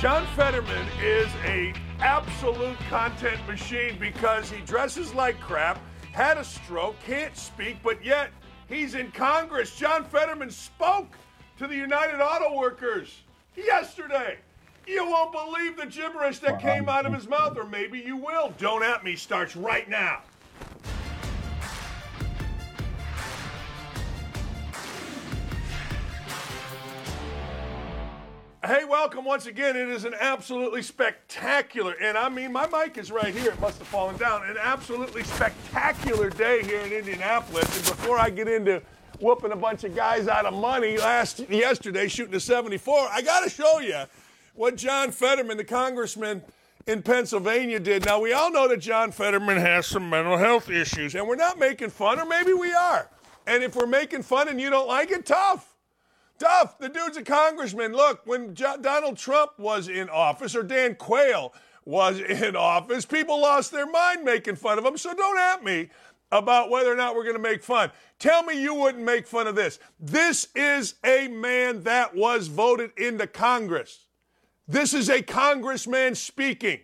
John Fetterman is a absolute content machine because he dresses like crap, had a stroke, can't speak, but yet he's in Congress. John Fetterman spoke to the United Auto Workers yesterday. You won't believe the gibberish that came out of his mouth, or maybe you will. Don't at me starts right now. Hey, welcome once again. It is an absolutely spectacular, and I mean, my mic is right here. It must have fallen down. An absolutely spectacular day here in Indianapolis. And before I get into whooping a bunch of guys out of money last yesterday, shooting a 74, I got to show you what John Fetterman, the congressman in Pennsylvania, did. Now, we all know that John Fetterman has some mental health issues, and we're not making fun, or maybe we are. And if we're making fun and you don't like it, tough. Tough. The dude's a congressman. Look, when Donald Trump was in office or Dan Quayle was in office, people lost their mind making fun of him. So don't at me about whether or not we're going to make fun. Tell me you wouldn't make fun of this. This is a man that was voted into Congress. This is a congressman speaking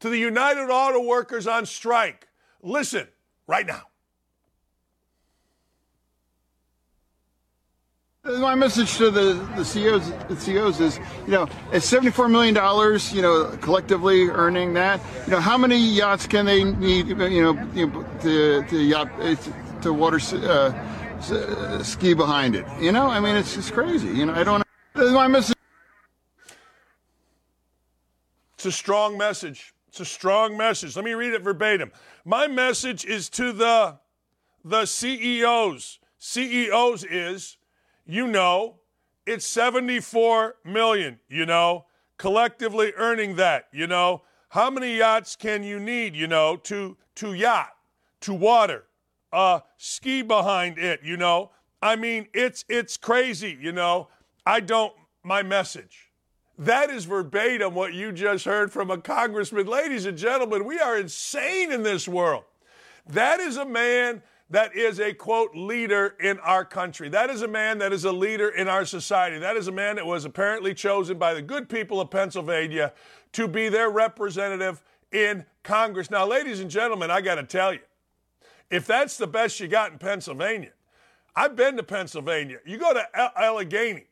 to the United Auto Workers on strike. Listen right now. My message to the, the CEOs, the CEOs is, you know, at $74 million, you know, collectively earning that, you know, how many yachts can they need, you know, you know to, to yacht, to water uh, ski behind it? You know, I mean, it's just crazy. You know, I don't, my message. It's a strong message. It's a strong message. Let me read it verbatim. My message is to the the CEOs. CEOs is you know, it's 74 million, you know, collectively earning that, you know. How many yachts can you need, you know, to to yacht, to water, uh ski behind it, you know? I mean, it's it's crazy, you know. I don't my message. That is verbatim what you just heard from a congressman. Ladies and gentlemen, we are insane in this world. That is a man that is a quote leader in our country. That is a man that is a leader in our society. That is a man that was apparently chosen by the good people of Pennsylvania to be their representative in Congress. Now, ladies and gentlemen, I got to tell you, if that's the best you got in Pennsylvania, I've been to Pennsylvania. You go to Allegheny.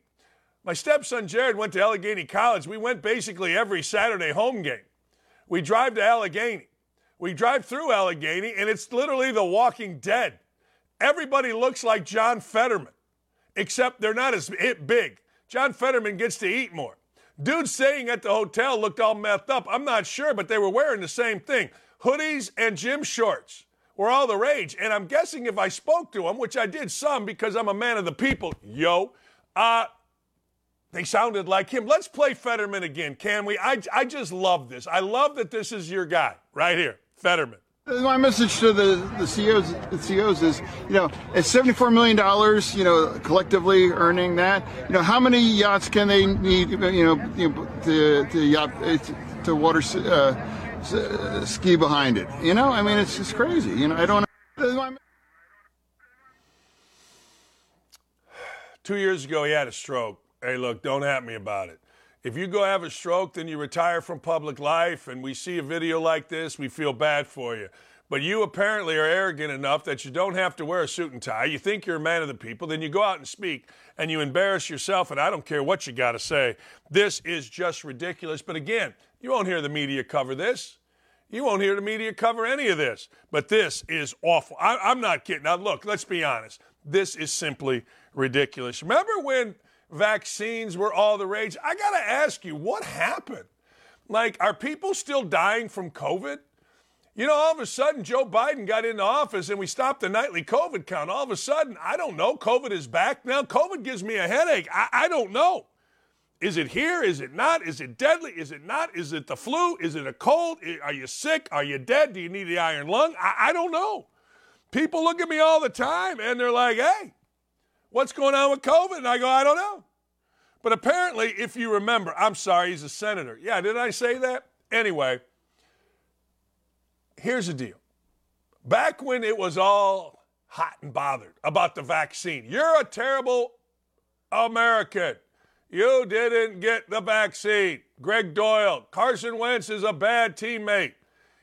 My stepson Jared went to Allegheny College. We went basically every Saturday home game. We drive to Allegheny. We drive through Allegheny, and it's literally the walking dead. Everybody looks like John Fetterman, except they're not as big. John Fetterman gets to eat more. Dudes staying at the hotel looked all methed up. I'm not sure, but they were wearing the same thing hoodies and gym shorts were all the rage. And I'm guessing if I spoke to them, which I did some because I'm a man of the people, yo, uh, they sounded like him. Let's play Fetterman again, can we? I, I just love this. I love that this is your guy right here. Fetterman. My message to the, the CEOs, the CEOs is, you know, at $74 million, you know, collectively earning that, you know, how many yachts can they need, you know, you know to, to yacht, to water uh, ski behind it? You know, I mean, it's just crazy. You know, I don't. Two years ago, he had a stroke. Hey, look, don't at me about it. If you go have a stroke, then you retire from public life, and we see a video like this, we feel bad for you. But you apparently are arrogant enough that you don't have to wear a suit and tie. You think you're a man of the people, then you go out and speak and you embarrass yourself, and I don't care what you got to say. This is just ridiculous. But again, you won't hear the media cover this. You won't hear the media cover any of this. But this is awful. I, am not kidding. Now, look, let's be honest. This is simply ridiculous. Remember when vaccines were all the rage. I got to ask you, what happened? Like, are people still dying from COVID? You know, all of a sudden, Joe Biden got into office and we stopped the nightly COVID count. All of a sudden, I don't know, COVID is back now. COVID gives me a headache. I, I don't know. Is it here? Is it not? Is it deadly? Is it not? Is it the flu? Is it a cold? Are you sick? Are you dead? Do you need the iron lung? I, I don't know. People look at me all the time and they're like, hey, What's going on with COVID? And I go, I don't know. But apparently, if you remember, I'm sorry, he's a senator. Yeah, did I say that? Anyway, here's the deal. Back when it was all hot and bothered about the vaccine, you're a terrible American. You didn't get the vaccine. Gregg Doyel, Carson Wentz is a bad teammate.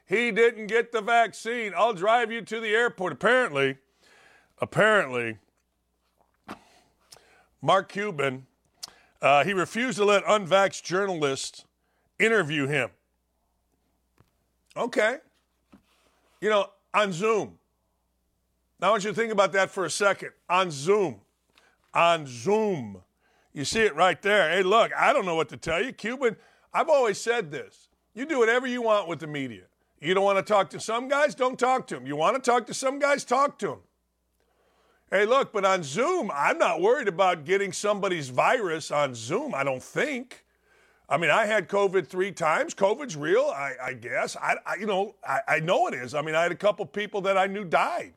He didn't get the vaccine. I'll drive you to the airport. Apparently, apparently, Mark Cuban, uh, he refused to let unvaxxed journalists interview him. Okay. You know, on Zoom. Now, I want you to think about that for a second. On Zoom. On Zoom. You see it right there. Hey, look, I don't know what to tell you. Cuban, I've always said this. You do whatever you want with the media. You don't want to talk to some guys, don't talk to them. You want to talk to some guys, talk to them. Hey, look, but on Zoom, I'm not worried about getting somebody's virus on Zoom, I don't think. I mean, I had COVID three times. COVID's real, I, I guess. I, I, you know, I, I know it is. I mean, I had a couple people that I knew died.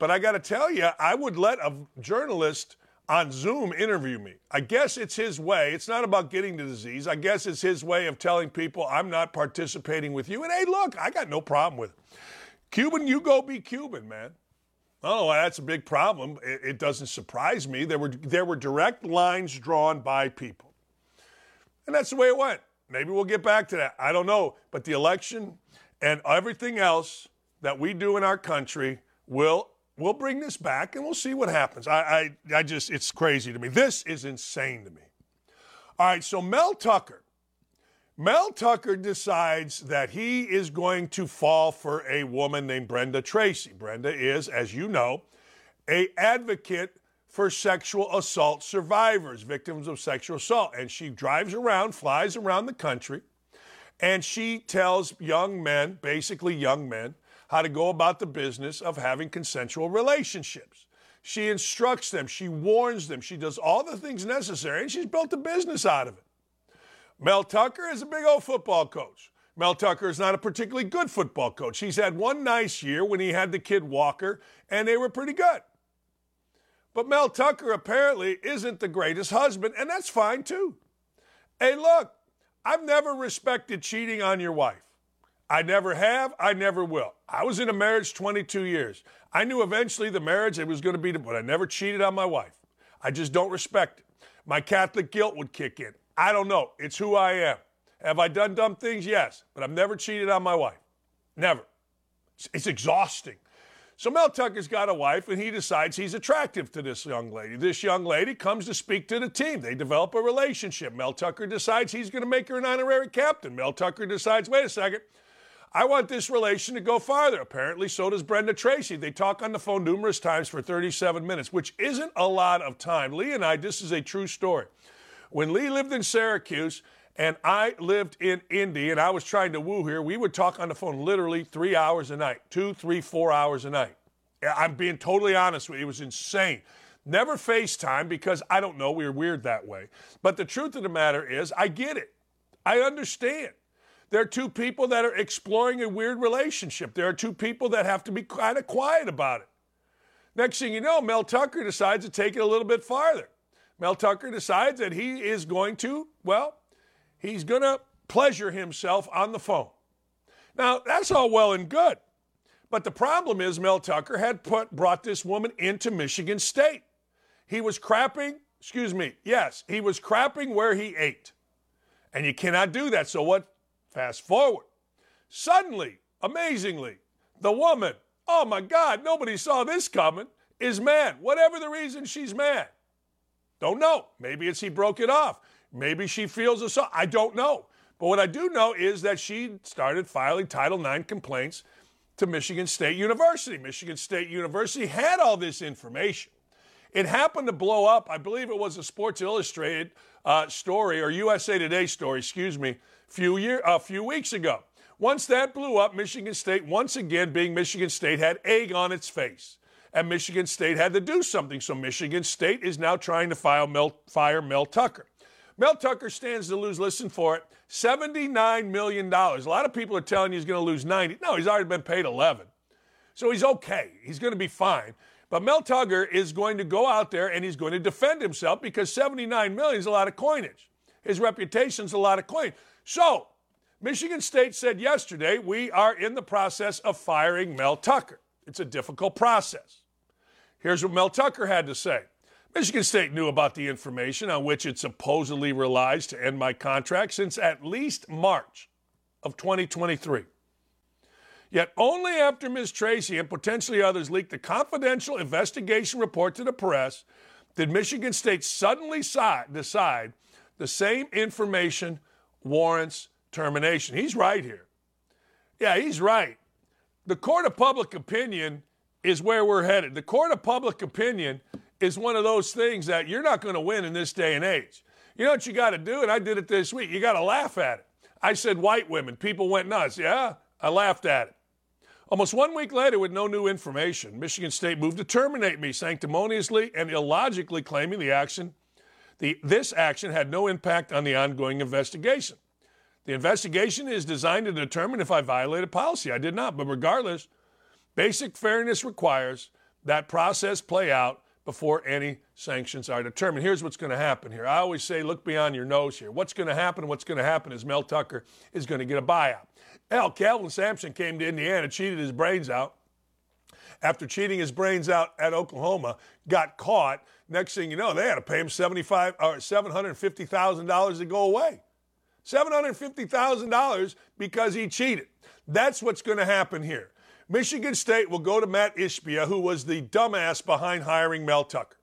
But I got to tell you, I would let a journalist on Zoom interview me. I guess it's his way. It's not about getting the disease. I guess it's his way of telling people I'm not participating with you. And hey, look, I got no problem with it. Cuban, you go be Cuban, man. Oh, that's a big problem. It, it doesn't surprise me. There were there were direct lines drawn by people. And that's the way it went. Maybe we'll get back to that. I don't know. But the election and everything else that we do in our country will will bring this back and we'll see what happens. I, I, I just, it's crazy to me. This is insane to me. All right, so Mel Tucker. Mel Tucker decides that he is going to fall for a woman named Brenda Tracy. Brenda is, as you know, a advocate for sexual assault survivors, victims of sexual assault. And she drives around, flies around the country, and she tells young men, basically young men, how to go about the business of having consensual relationships. She instructs them, she warns them, she does all the things necessary, and she's built a business out of it. Mel Tucker is a big old football coach. Mel Tucker is not a particularly good football coach. He's had one nice year when he had the kid Walker, and they were pretty good. But Mel Tucker apparently isn't the greatest husband, and that's fine too. Hey, look, I've never respected cheating on your wife. I never have, I never will. I was in a marriage 22 years. I knew eventually the marriage it was going to be, but I never cheated on my wife. I just don't respect it. My Catholic guilt would kick in. I don't know. It's who I am. Have I done dumb things? Yes, but I've never cheated on my wife. Never. It's exhausting. So Mel Tucker's got a wife, and he decides he's attractive to this young lady. This young lady comes to speak to the team. They develop a relationship. Mel Tucker decides he's going to make her an honorary captain. Mel Tucker decides, wait a second, I want this relation to go farther. Apparently, so does Brenda Tracy. They talk on the phone numerous times for 37 minutes, which isn't a lot of time. Lee and I, this is a true story. When Lee lived in Syracuse, and I lived in Indy and I was trying to woo here, we would talk on the phone literally three hours a night, two, three, four hours a night. I'm being totally honest with you. It was insane. Never FaceTime because I don't know, we were weird that way. But the truth of the matter is, I get it. I understand. There are two people that are exploring a weird relationship. There are two people that have to be kind of quiet about it. Next thing you know, Mel Tucker decides to take it a little bit farther. Mel Tucker decides that he is going to, well, He's going to pleasure himself on the phone. Now, that's all well and good. But the problem is Mel Tucker had put, brought this woman into Michigan State. He was crapping, excuse me, yes, he was crapping where he ate. And you cannot do that. So what? Fast forward. Suddenly, amazingly, the woman, oh my God, nobody saw this coming, is mad. Whatever the reason, she's mad. Don't know. Maybe it's he broke it off. Maybe she feels assault. I don't know. But what I do know is that she started filing Title IX complaints to Michigan State University. Michigan State University had all this information. It happened to blow up. I believe it was a Sports Illustrated uh, story or USA Today story, excuse me, few year a few weeks ago. Once that blew up, Michigan State, once again being Michigan State, had egg on its face, and Michigan State had to do something. So Michigan State is now trying to file Mel, fire Mel Tucker. Mel Tucker stands to lose, listen for it, $79 million. A lot of people are telling you he's going to lose 90. No, he's already been paid 11. So he's okay. He's going to be fine. But Mel Tucker is going to go out there and he's going to defend himself because 79 million is a lot of coinage. His reputation's a lot of coin. So, Michigan State said yesterday, we are in the process of firing Mel Tucker. It's a difficult process. Here's what Mel Tucker had to say Michigan State knew about the information on which it supposedly relies to end my contract since at least March of 2023. Yet only after Ms. Tracy and potentially others leaked the confidential investigation report to the press did Michigan State suddenly decide the same information warrants termination. He's right here. Yeah, he's right. The court of public opinion is where we're headed. The court of public opinion is one of those things that you're not going to win in this day and age. You know what you got to do? And I did it this week. You got to laugh at it. I said white women. People went nuts. Yeah, I laughed at it. Almost one week later, with no new information, Michigan State moved to terminate me sanctimoniously and illogically claiming the action, the, this action had no impact on the ongoing investigation. The investigation is designed to determine if I violated policy. I did not, but regardless, basic fairness requires that process play out before any sanctions are determined. Here's what's going to happen here. I always say, look beyond your nose here. What's going to happen? What's going to happen is Mel Tucker is going to get a buyout. Hell, Kelvin Sampson came to Indiana, cheated his brains out. After cheating his brains out at Oklahoma, got caught. Next thing you know, they had to pay him seventy-five or seven hundred fifty thousand dollars to go away. Seven hundred fifty thousand dollars because he cheated. That's what's going to happen here. Michigan State will go to Mat Ishbia, who was the dumbass behind hiring Mel Tucker.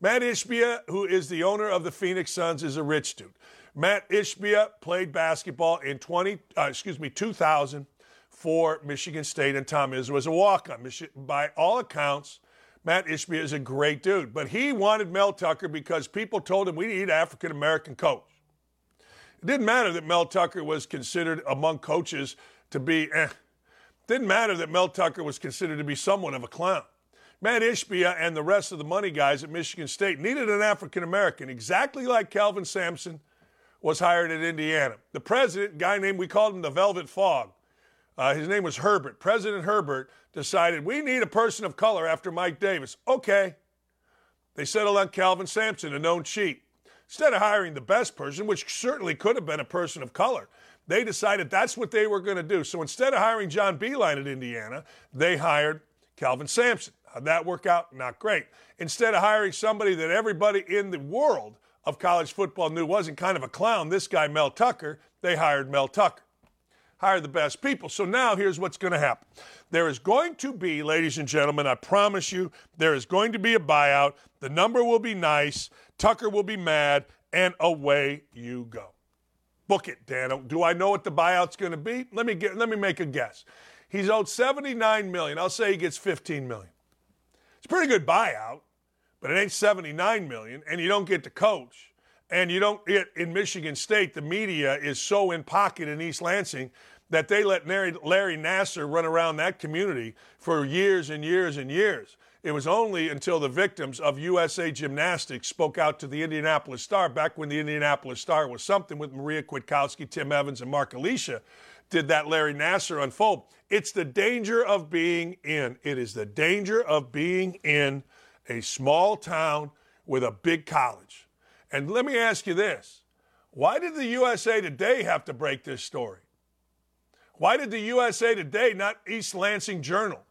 Mat Ishbia, who is the owner of the Phoenix Suns, is a rich dude. Mat Ishbia played basketball in 20, uh, excuse me, 2000 for Michigan State, and Tom Izzo was a walk-on. By all accounts, Mat Ishbia is a great dude, but he wanted Mel Tucker because people told him we need African American coach. It didn't matter that Mel Tucker was considered among coaches to be eh, didn't matter that Mel Tucker was considered to be somewhat of a clown. Mat Ishbia and the rest of the money guys at Michigan State needed an African American, exactly like Kelvin Sampson was hired at Indiana. The president, guy named, we called him the Velvet Fog, uh, his name was Herbert. President Herbert decided we need a person of color after Mike Davis. Okay. They settled on Kelvin Sampson, a known cheat. Instead of hiring the best person, which certainly could have been a person of color, they decided that's what they were going to do. So instead of hiring John Beilein at Indiana, they hired Kelvin Sampson. How'd that work out? Not great. Instead of hiring somebody that everybody in the world of college football knew wasn't kind of a clown, this guy, Mel Tucker, they hired Mel Tucker. Hire the best people. So now here's what's going to happen. There is going to be, ladies and gentlemen, I promise you, there is going to be a buyout. The number will be nice. Tucker will be mad, and away you go. Book it, Dan. Do I know what the buyout's going to be? Let me get, let me make a guess. He's owed 79 million. I'll say he gets 15 million. It's a pretty good buyout, but it ain't 79 million, and you don't get to coach. And you don't get in Michigan State, the media is so in pocket in East Lansing that they let Larry, Larry Nassar run around that community for years and years and years. It was only until the victims of USA Gymnastics spoke out to the Indianapolis Star, back when the Indianapolis Star was something with Maria Kwiatkowski, Tim Evans, and Mark Alesia, did that Larry Nassar unfold. It's the danger of being in. It is the danger of being in a small town with a big college. And let me ask you this why did the USA Today have to break this story? Why did the USA Today, not East Lansing Journal,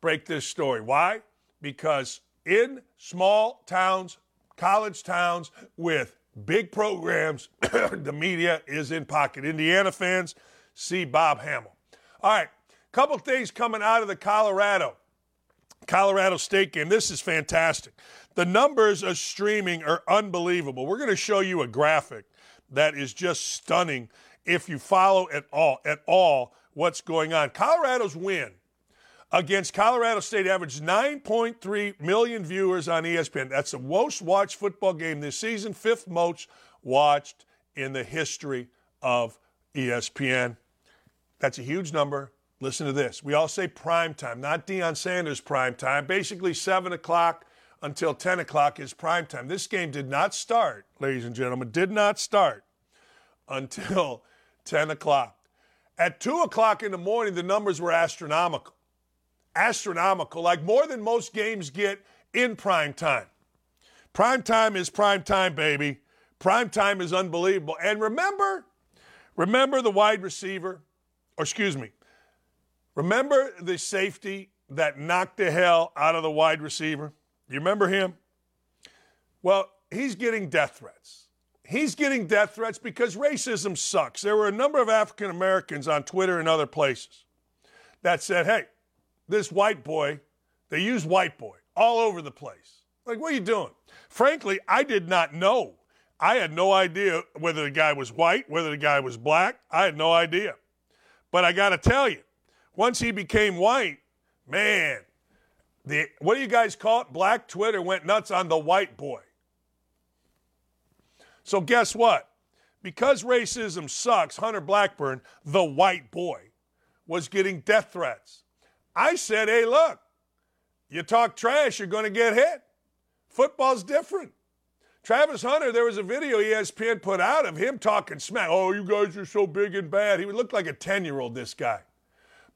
break this story? Why? Because in small towns, college towns with big programs, the media is in pocket. Indiana fans, see Bob Hammel. All right, couple things coming out of the Colorado. Colorado State game. This is fantastic. The numbers of streaming are unbelievable. We're going to show you a graphic that is just stunning if you follow at all at all what's going on. Colorado's win against Colorado State averaged 9.3 million viewers on ESPN. That's the most watched football game this season, fifth most watched in the history of ESPN. That's a huge number. Listen to this. We all say prime time, not Deion Sanders prime time. Basically, 7 o'clock until 10 o'clock is prime time. This game did not start, ladies and gentlemen, did not start until 10 o'clock. At 2 o'clock in the morning, the numbers were astronomical astronomical, like more than most games get in prime time. Prime time is prime time, baby. Prime time is unbelievable. And remember, remember the wide receiver, or excuse me, remember the safety that knocked the hell out of the wide receiver? You remember him? Well, he's getting death threats. He's getting death threats because racism sucks. There were a number of African Americans on Twitter and other places that said, hey, this white boy, they use white boy all over the place. Like, what are you doing? Frankly, I did not know. I had no idea whether the guy was white, whether the guy was black. I had no idea. But I got to tell you, once he became white, man, the what do you guys call it? Black Twitter went nuts on the white boy. So guess what? Because racism sucks, Hunter Blackburn, the white boy, was getting death threats. I said, hey, look, you talk trash, you're going to get hit. Football's different. Travis Hunter, there was a video ESPN put out of him talking smack. Oh, you guys are so big and bad. He would look like a 10 year old, this guy.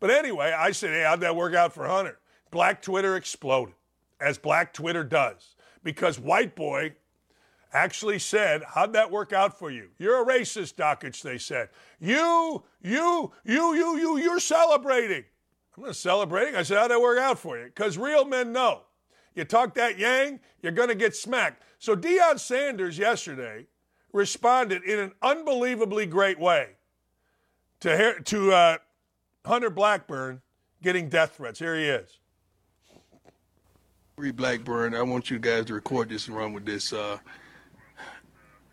But anyway, I said, hey, how'd that work out for Hunter? Black Twitter exploded, as Black Twitter does, because White Boy actually said, How'd that work out for you? You're a racist, Dakich, they said. You, you, you, you, you, you're celebrating. I'm celebrating. I said, How'd that work out for you? Because real men know. You talk that yang, you're going to get smacked. So Deion Sanders yesterday responded in an unbelievably great way to, to uh, Hunter Blackburn getting death threats. Here he is. Henry Blackburn, I want you guys to record this and run with this. Uh,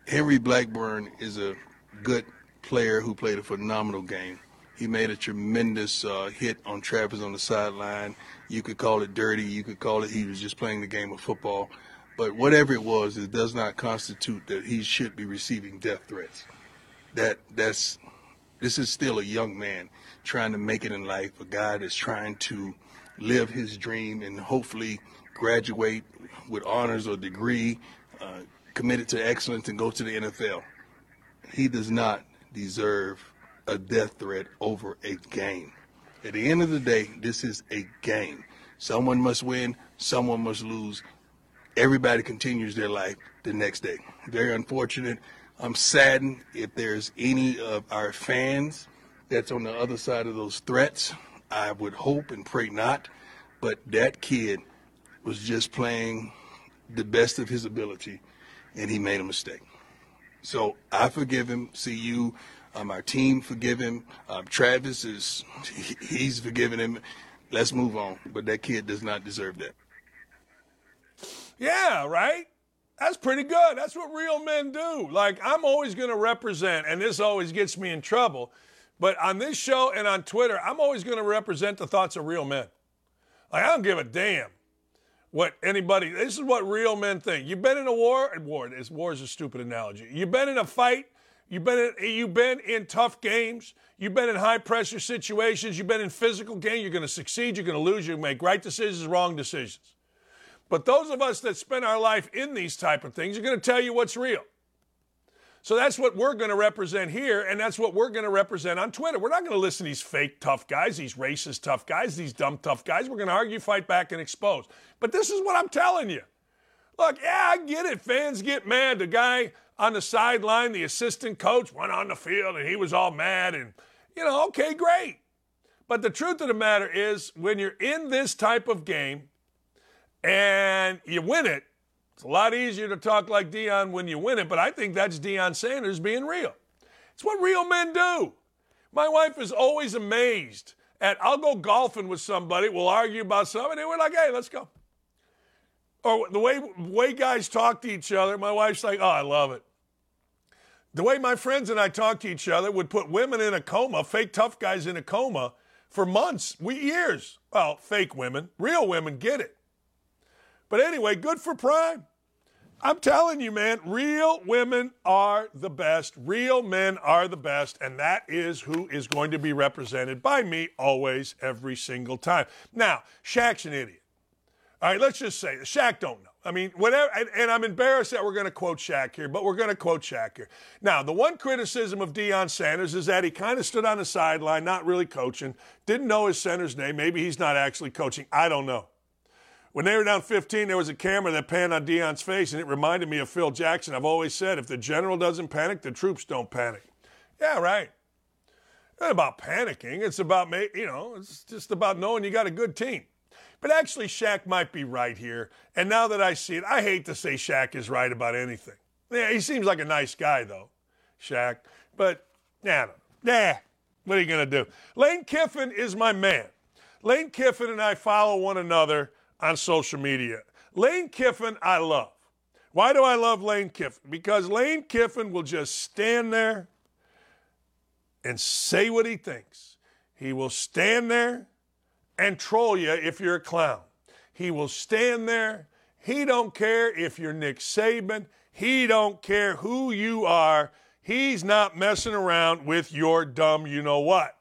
Henry Blackburn is a good player who played a phenomenal game. He made a tremendous uh, hit on Travis on the sideline. You could call it dirty. You could call it he was just playing the game of football. But whatever it was, it does not constitute that he should be receiving death threats. That that's this is still a young man trying to make it in life. A guy that's trying to live his dream and hopefully graduate with honors or degree, uh, committed to excellence, and go to the NFL. He does not deserve a death threat over a game. At the end of the day, this is a game. Someone must win, someone must lose. Everybody continues their life the next day. Very unfortunate. I'm saddened if there's any of our fans that's on the other side of those threats. I would hope and pray not. But that kid was just playing the best of his ability, and he made a mistake. So I forgive him. See you um, our team forgive him. Um, Travis is he's forgiven him. Let's move on. But that kid does not deserve that. Yeah, right. That's pretty good. That's what real men do. Like I'm always going to represent, and this always gets me in trouble. But on this show and on Twitter, I'm always going to represent the thoughts of real men. Like I don't give a damn what anybody. This is what real men think. You've been in a war. War. This war is a stupid analogy. You've been in a fight. You've been in, you've been in tough games. You've been in high pressure situations. You've been in physical games. You're going to succeed. You're going to lose. You make right decisions, wrong decisions. But those of us that spend our life in these type of things are going to tell you what's real. So that's what we're going to represent here, and that's what we're going to represent on Twitter. We're not going to listen to these fake tough guys, these racist tough guys, these dumb tough guys. We're going to argue, fight back, and expose. But this is what I'm telling you. Look, yeah, I get it. Fans get mad. The guy on the sideline, the assistant coach went on the field and he was all mad. And, you know, okay, great. But the truth of the matter is, when you're in this type of game and you win it, it's a lot easier to talk like Deion when you win it, but I think that's Deion Sanders being real. It's what real men do. My wife is always amazed at I'll go golfing with somebody, we'll argue about something, and we're like, hey, let's go or the way way guys talk to each other, my wife's like, "Oh, I love it." The way my friends and I talk to each other would put women in a coma, fake tough guys in a coma for months, we years. Well, fake women, real women get it. But anyway, good for Prime. I'm telling you, man, real women are the best. Real men are the best. And that is who is going to be represented by me always, every single time. Now, Shaq's an idiot. All right, let's just say Shaq don't know. I mean, whatever, and, and I'm embarrassed that we're going to quote Shaq here, but we're going to quote Shaq here. Now, the one criticism of Deion Sanders is that he kind of stood on the sideline, not really coaching, didn't know his center's name. Maybe he's not actually coaching. I don't know. When they were down 15, there was a camera that panned on Deion's face, and it reminded me of Phil Jackson. I've always said, if the general doesn't panic, the troops don't panic. Yeah, right. It's not about panicking. It's about, you know, it's just about knowing you got a good team. But actually, Shaq might be right here. And now that I see it, I hate to say Shaq is right about anything. Yeah, he seems like a nice guy, though, Shaq. But, nah, nah, what are you going to do? Lane Kiffin is my man. Lane Kiffin and I follow one another on social media. Lane Kiffin, I love. Why do I love Lane Kiffin? Because Lane Kiffin will just stand there and say what he thinks. He will stand there and troll you if you're a clown. He will stand there. He don't care if you're Nick Saban. He don't care who you are. He's not messing around with your dumb you know what.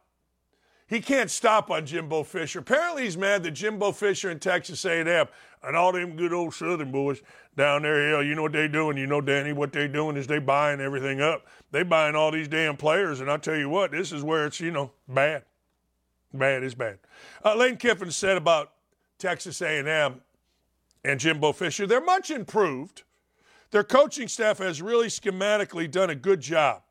He can't stop on Jimbo Fisher. Apparently he's mad that Jimbo Fisher and Texas A&M and all them good old Southern boys down there, hell, you know what they doing? You know, Danny, what they doing is they buying everything up. They buying all these damn players, and I tell you what, this is where it's, you know, bad. Bad is bad. Uh, Lane Kiffin said about Texas A&M and Jimbo Fisher, they're much improved. Their coaching staff has really schematically done a good job.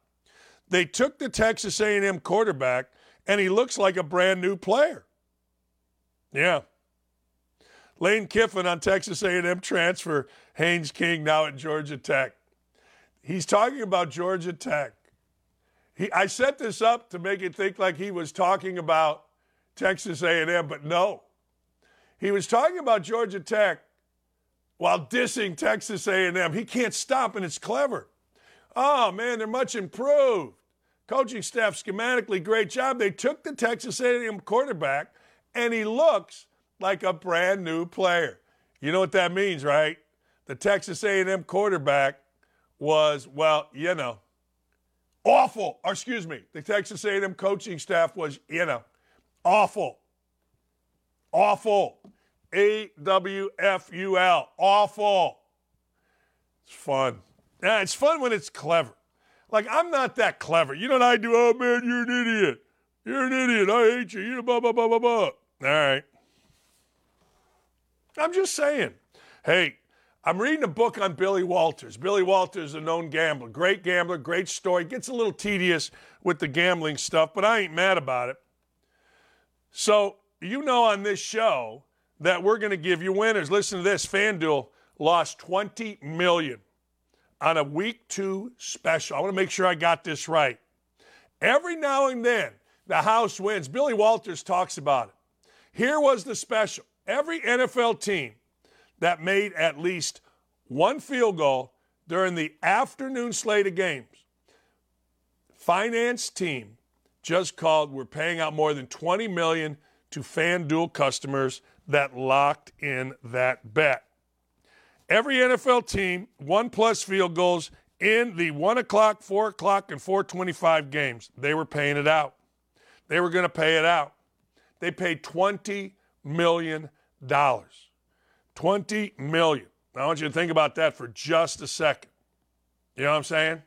They took the Texas A&M quarterback, and he looks like a brand new player. Yeah. Lane Kiffin on Texas A&M transfer, Haynes King now at Georgia Tech. He's talking about Georgia Tech. He, I set this up to make it think like he was talking about Texas A&M, but no. He was talking about Georgia Tech while dissing Texas A&M. He can't stop, and it's clever. Oh man, they're much improved. Coaching staff schematically great job. They took the Texas A&M quarterback, and he looks like a brand new player. You know what that means, right? The Texas A&M quarterback was well, you know, awful. Or excuse me, the Texas A&M coaching staff was, you know, awful. Awful. A W F U L. Awful. It's fun. Yeah, it's fun when it's clever. Like, I'm not that clever. You know what I do? Oh, man, you're an idiot. You're an idiot. I hate you. You blah, blah, blah, blah, blah. All right. I'm just saying. Hey, I'm reading a book on Billy Walters. Billy Walters is a known gambler. Great gambler, great story. Gets a little tedious with the gambling stuff, but I ain't mad about it. So, you know on this show that we're going to give you winners. Listen to this. FanDuel lost 20 million on a week 2 special. I want to make sure I got this right. Every now and then the house wins. Billy Walters talks about it. Here was the special. Every NFL team that made at least one field goal during the afternoon slate of games. Finance team just called we're paying out more than 20 million to FanDuel customers that locked in that bet. Every NFL team, one plus field goals in the one o'clock, four o'clock, and 425 games. They were paying it out. They were going to pay it out. They paid 20 million dollars. 20 million. I want you to think about that for just a second. You know what I'm saying?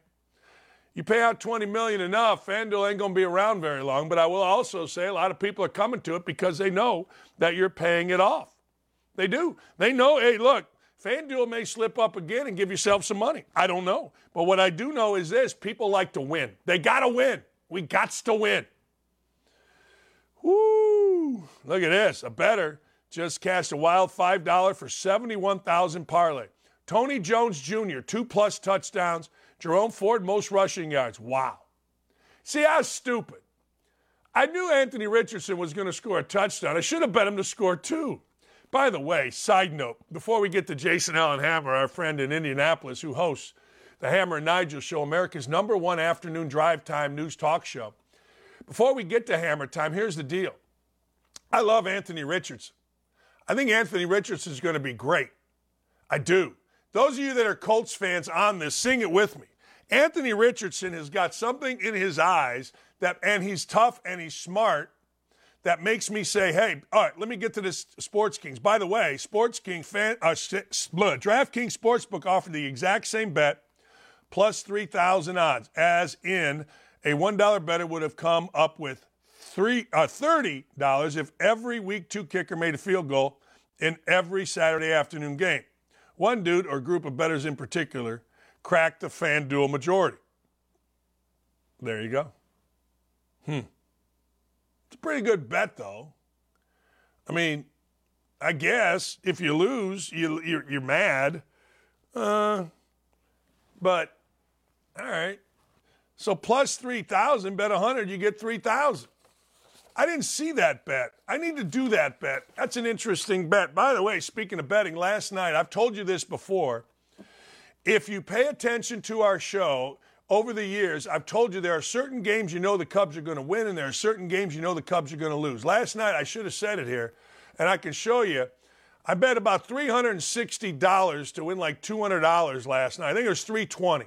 You pay out 20 million enough, FanDuel ain't going to be around very long, but I will also say a lot of people are coming to it because they know that you're paying it off. They do. They know, hey, look, FanDuel may slip up again and give yourself some money. I don't know. But what I do know is this people like to win. They got to win. We got to win. Woo! Look at this. A better just cashed a wild $5 for 71,000 parlay. Tony Jones Jr., two plus touchdowns. Jerome Ford, most rushing yards. Wow. See, I was stupid. I knew Anthony Richardson was going to score a touchdown. I should have bet him to score two. By the way, side note, before we get to Jason Allen Hammer, our friend in Indianapolis who hosts the Hammer and Nigel Show, America's number one afternoon drive time news talk show. Before we get to Hammer Time, here's the deal. I love Anthony Richardson. I think Anthony Richardson is going to be great. I do. Those of you that are Colts fans on this, sing it with me. Anthony Richardson has got something in his eyes that, and he's tough and he's smart, that makes me say, hey, all right, let me get to this Sports Kings. By the way, Sports King fan, uh, DraftKings Sportsbook offered the exact same bet plus 3,000 odds, as in a $1 better would have come up with three, uh, $30 if every week two kicker made a field goal in every Saturday afternoon game. One dude or group of bettors in particular cracked the FanDuel majority. There you go. Hmm. It's a pretty good bet, though. I mean, I guess if you lose, you you're, you're mad. Uh, but all right. So plus 3,000, bet 100, you get 3,000. I didn't see that bet. I need to do that bet. That's an interesting bet. By the way, speaking of betting, last night, I've told you this before. If you pay attention to our show over the years, I've told you there are certain games you know the Cubs are going to win, and there are certain games you know the Cubs are going to lose. Last night, I should have said it here, and I can show you. I bet about $360 to win like $200 last night. I think it was 320.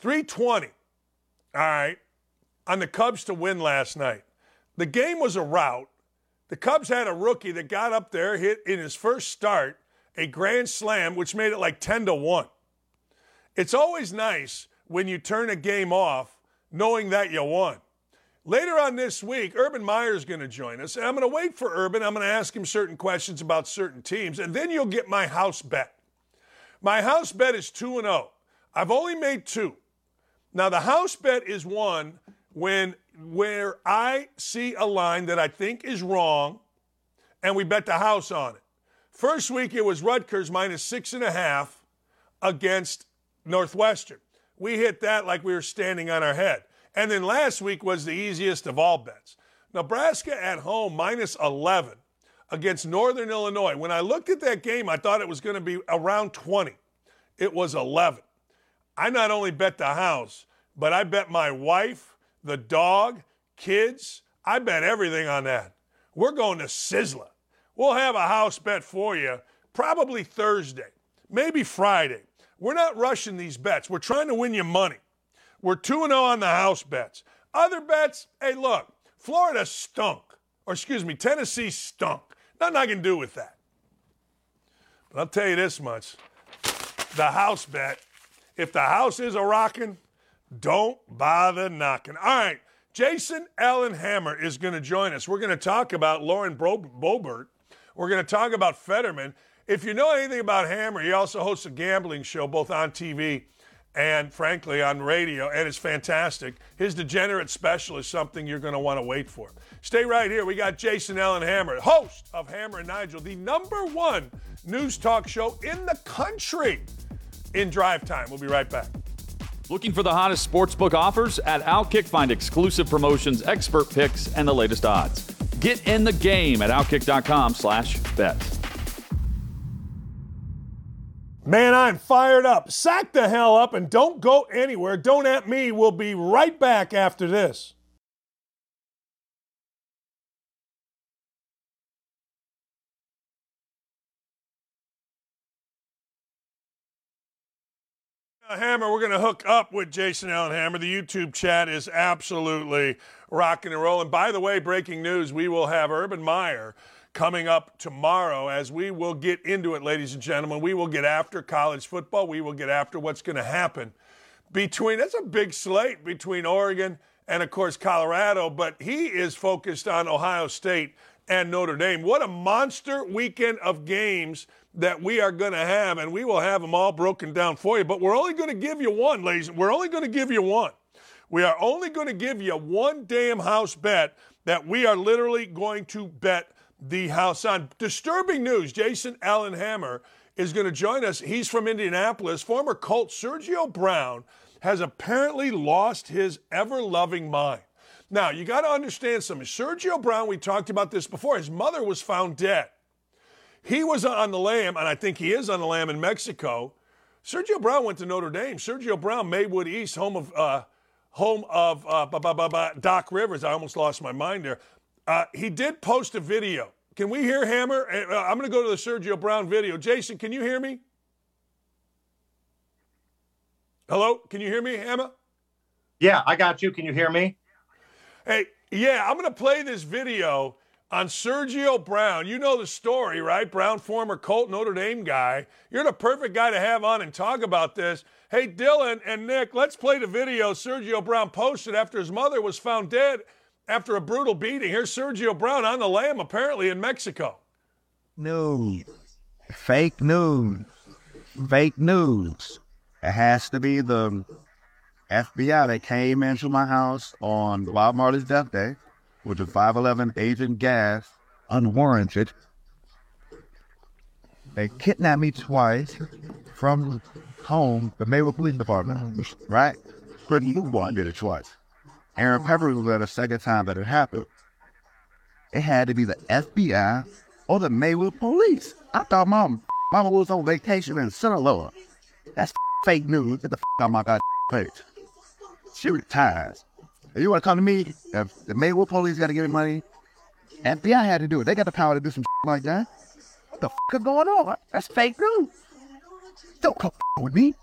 320. All right. On the Cubs to win last night. The game was a rout. The Cubs had a rookie that got up there, hit in his first start a grand slam, which made it like 10 to 1. It's always nice when you turn a game off knowing that you won. Later on this week, Urban Meyer is going to join us, and I'm going to wait for Urban. I'm going to ask him certain questions about certain teams, and then you'll get my house bet. My house bet is 2 and 0. I've only made two. Now, the house bet is one when where I see a line that I think is wrong, and we bet the house on it. First week it was Rutgers minus six and a half against Northwestern. We hit that like we were standing on our head. And then last week was the easiest of all bets. Nebraska at home minus 11 against Northern Illinois. When I looked at that game, I thought it was going to be around 20. It was 11. I not only bet the house, but I bet my wife, the dog, kids. I bet everything on that. We're going to Sizzler. We'll have a house bet for you probably Thursday, maybe Friday. We're not rushing these bets. We're trying to win you money. We're 2 0 on the house bets. Other bets, hey, look, Florida stunk. Or excuse me, Tennessee stunk. Nothing I can do with that. But I'll tell you this much the house bet if the house is a rocking, don't bother knocking. All right, Jason Allen Hammer is going to join us. We're going to talk about Lauren Bro- Boebert. We're going to talk about Fetterman. If you know anything about Hammer, he also hosts a gambling show both on TV and, frankly, on radio, and it's fantastic. His Degenerate Special is something you're going to want to wait for. Stay right here. We got Jason Allen Hammer, host of Hammer and Nigel, the number one news talk show in the country in drive time. We'll be right back. Looking for the hottest sportsbook offers? At Outkick, find exclusive promotions, expert picks, and the latest odds. Get in the game at outkick.com slash bet. Man, I'm fired up. Sack the hell up and don't go anywhere. Don't at me. We'll be right back after this. Hammer, we're going to hook up with Jason Allen Hammer. The YouTube chat is absolutely rocking and rolling. By the way, breaking news we will have Urban Meyer coming up tomorrow as we will get into it, ladies and gentlemen. We will get after college football. We will get after what's going to happen between, that's a big slate between Oregon and, of course, Colorado, but he is focused on Ohio State and Notre Dame. What a monster weekend of games that we are going to have, and we will have them all broken down for you. But we're only going to give you one, ladies. We're only going to give you one. We are only going to give you one damn house bet that we are literally going to bet the house on. Disturbing news Jason Allen Hammer is going to join us. He's from Indianapolis. Former Colt Sergio Brown has apparently lost his ever loving mind. Now, you got to understand something. Sergio Brown, we talked about this before, his mother was found dead. He was on the lam, and I think he is on the lam in Mexico. Sergio Brown went to Notre Dame. Sergio Brown, Maywood East, home of uh, home of uh, bah, bah, bah, Doc Rivers. I almost lost my mind there. Uh, he did post a video. Can we hear Hammer? Uh, I'm going to go to the Sergio Brown video. Jason, can you hear me? Hello, can you hear me, Hammer? Yeah, I got you. Can you hear me? Hey, yeah, I'm going to play this video on Sergio Brown. You know the story, right? Brown, former Colt Notre Dame guy. You're the perfect guy to have on and talk about this. Hey, Dylan and Nick, let's play the video Sergio Brown posted after his mother was found dead after a brutal beating. Here's Sergio Brown on the lam, apparently in Mexico. News. Fake news. Fake news. It has to be the FBI that came into my house on Bob Marley's death day with a 511 Agent gas, unwarranted, They kidnapped me twice from home, the Maywood Police Department, right? Pretty Boy did it twice. Aaron Pepper was there the second time that it happened. It had to be the FBI or the Maywood Police. I thought mom, mama was on vacation in Sinaloa. That's fake news. Get the f out my god page. She retires. If you want to come to me, if the Maywood Police got to give me money, FBI had to do it. They got the power to do some shit like that. What the f is going on? That's fake news. Don't come with me.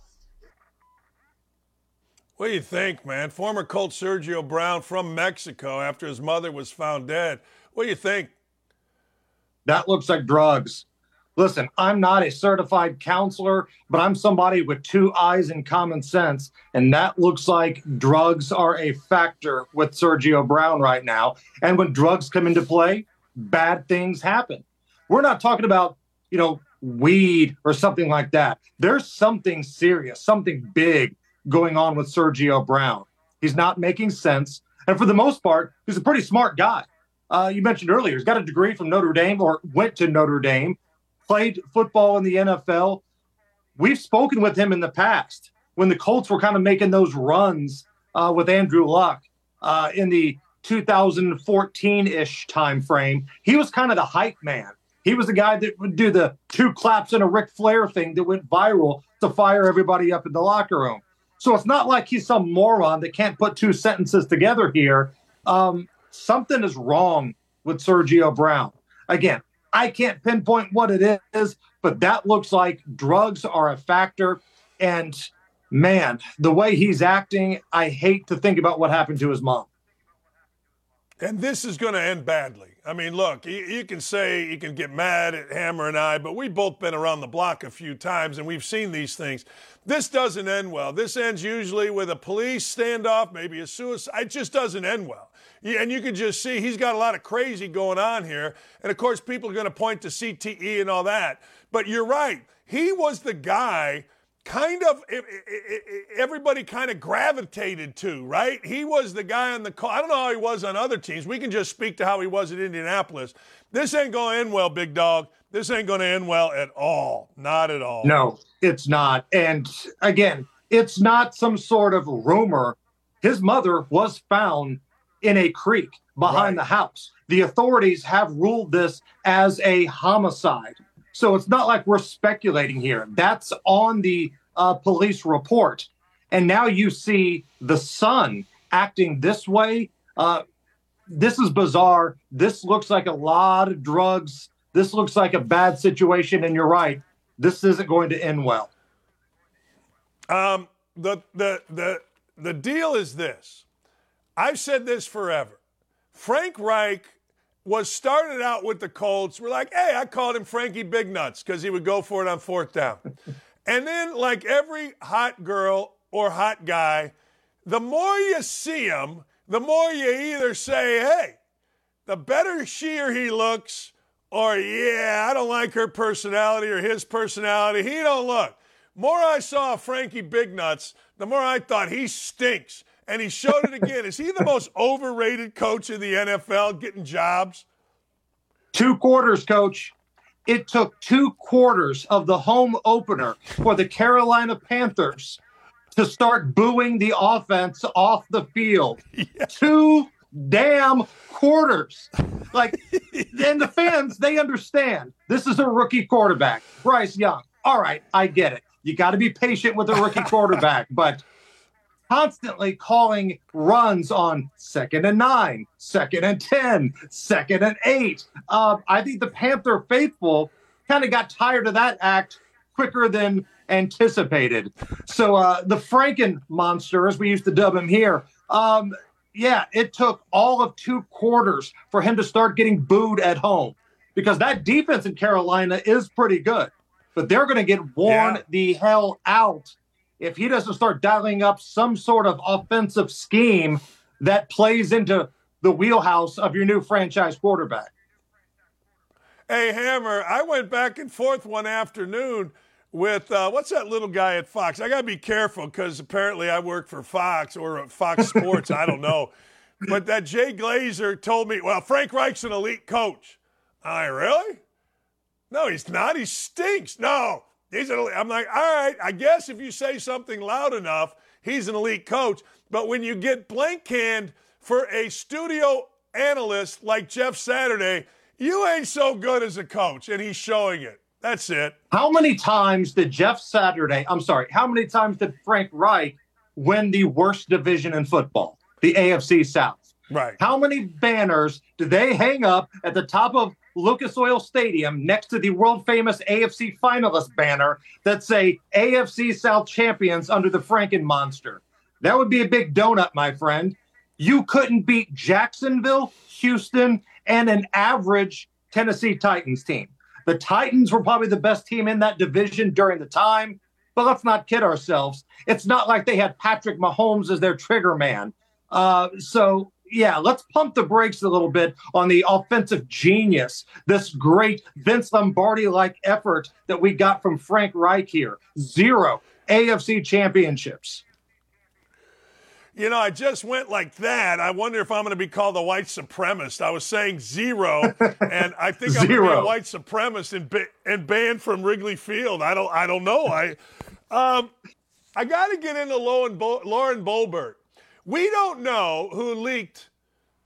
What do you think, man? Former Colt Sergio Brown from Mexico after his mother was found dead. What do you think? That looks like drugs. Listen, I'm not a certified counselor, but I'm somebody with two eyes and common sense. And that looks like drugs are a factor with Sergio Brown right now. And when drugs come into play, bad things happen. We're not talking about, you know, weed or something like that. There's something serious, something big going on with Sergio Brown. He's not making sense. And for the most part, he's a pretty smart guy. Uh, you mentioned earlier, he's got a degree from Notre Dame or went to Notre Dame, played football in the NFL. We've spoken with him in the past when the Colts were kind of making those runs uh, with Andrew Luck uh, in the 2014-ish time frame. He was kind of the hype man. He was the guy that would do the two claps and a Ric Flair thing that went viral to fire everybody up in the locker room. So it's not like he's some moron that can't put two sentences together here. Um, something is wrong with Sergio Brown. Again, I can't pinpoint what it is, but that looks like drugs are a factor. And man, the way he's acting, I hate to think about what happened to his mom. And this is going to end badly. I mean, look, you, you, can say, you can get mad at Hammer and I, but we've both been around the block a few times and we've seen these things. This doesn't end well. This ends usually with a police standoff, maybe a suicide. It just doesn't end well. And you can just see he's got a lot of crazy going on here. And of course, people are going to point to CTE and all that. But you're right. He was the guy kind of everybody kind of gravitated to, right? He was the guy on the call. I don't know how he was on other teams. We can just speak to how he was at Indianapolis. This ain't going to end well, big dog. This ain't going to end well at all. Not at all. No, it's not. And again, it's not some sort of rumor. His mother was found in a creek behind right. the house. The authorities have ruled this as a homicide. So it's not like we're speculating here. That's on the uh, police report. And now you see the son acting this way. Uh, this is bizarre. This looks like a lot of drugs. This looks like a bad situation. And you're right. This isn't going to end well. Um, the, the, the, the deal is this I've said this forever. Frank Reich was started out with the Colts. We're like, hey, I called him Frankie Big Nuts because he would go for it on fourth down. and then, like every hot girl or hot guy, the more you see him, the more you either say, hey, the better she or he looks, or yeah, I don't like her personality or his personality. He don't look. More I saw Frankie Big Nuts, the more I thought he stinks and he showed it again. Is he the most overrated coach in the NFL getting jobs? Two quarters, coach. It took two quarters of the home opener for the Carolina Panthers to start booing the offense off the field. Yeah. Two damn quarters. Like, and the fans, they understand this is a rookie quarterback, Bryce Young. All right, I get it. You got to be patient with a rookie quarterback, but constantly calling runs on second and nine, second and 10, second and eight. Uh, I think the Panther faithful kind of got tired of that act quicker than anticipated. So uh, the Franken monster, as we used to dub him here, um, yeah, it took all of two quarters for him to start getting booed at home because that defense in Carolina is pretty good, but they're going to get worn yeah. the hell out if he doesn't start dialing up some sort of offensive scheme that plays into the wheelhouse of your new franchise quarterback. Hey, Hammer, I went back and forth one afternoon with uh, what's that little guy at Fox? I got to be careful because apparently I work for Fox or Fox Sports. I don't know. But that Jay Glazer told me, well, Frank Reich's an elite coach. I really? No, he's not. He stinks. No, he's an elite. I'm like, all right, I guess if you say something loud enough, he's an elite coach. But when you get blank canned for a studio analyst like Jeff Saturday, you ain't so good as a coach, and he's showing it. That's it. How many times did Jeff Saturday, I'm sorry, how many times did Frank Reich win the worst division in football, the AFC South? Right. How many banners did they hang up at the top of Lucas Oil Stadium next to the world famous AFC finalist banner that say AFC South champions under the Franken monster? That would be a big donut, my friend. You couldn't beat Jacksonville, Houston, and an average Tennessee Titans team. The Titans were probably the best team in that division during the time, but let's not kid ourselves. It's not like they had Patrick Mahomes as their trigger man. Uh, so, yeah, let's pump the brakes a little bit on the offensive genius, this great Vince Lombardi like effort that we got from Frank Reich here. Zero AFC championships. You know, I just went like that. I wonder if I'm going to be called a white supremacist. I was saying zero, and I think I'm going to be a white supremacist and, ba- and banned from Wrigley Field. I don't, I don't know. I, um, I got to get into Lauren, Bo- Lauren Boebert. We don't know who leaked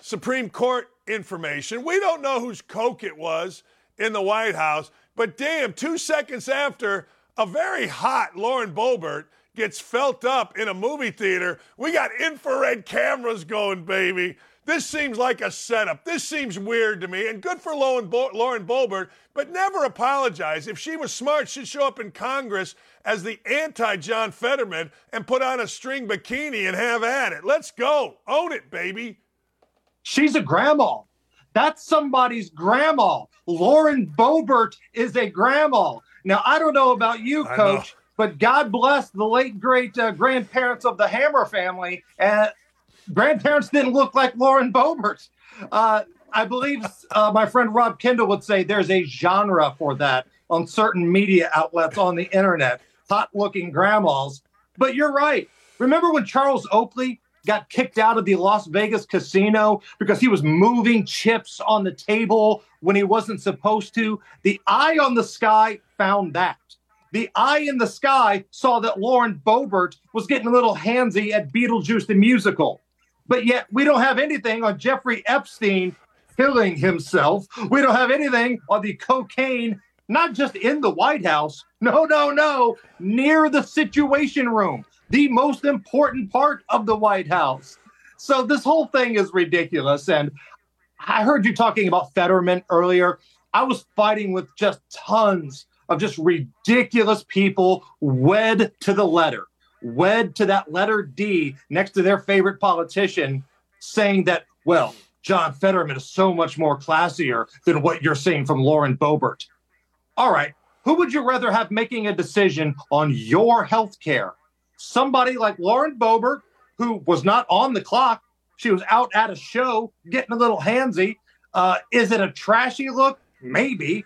Supreme Court information. We don't know whose coke it was in the White House. But damn, two seconds after, a very hot Lauren Boebert gets felt up in a movie theater. We got infrared cameras going, baby. This seems like a setup. This seems weird to me. And good for Lauren, Bo- Lauren Boebert, but never apologize. If she was smart, she'd show up in Congress as the anti John Fetterman and put on a string bikini and have at it. Let's go. Own it, baby. She's a grandma. That's somebody's grandma. Lauren Boebert is a grandma. Now, I don't know about you, coach, but God bless the late great uh, grandparents of the Hammer family. Uh, grandparents didn't look like Lauren Boebert. Uh, I believe uh, my friend Rob Kendall would say there's a genre for that on certain media outlets on the internet, hot looking grandmas. But you're right. Remember when Charles Oakley got kicked out of the Las Vegas casino because he was moving chips on the table when he wasn't supposed to? The eye on the sky found that. The eye in the sky saw that Lauren Boebert was getting a little handsy at Beetlejuice the musical. But yet we don't have anything on Jeffrey Epstein killing himself. We don't have anything on the cocaine, not just in the White House. No, no, no, near the Situation Room, the most important part of the White House. So this whole thing is ridiculous. And I heard you talking about Fetterman earlier. I was fighting with just tons of just ridiculous people wed to the letter, wed to that letter D next to their favorite politician, saying that, well, John Fetterman is so much more classier than what you're seeing from Lauren Boebert. All right, who would you rather have making a decision on your health care? Somebody like Lauren Boebert, who was not on the clock, she was out at a show getting a little handsy. Uh, is it a trashy look? Maybe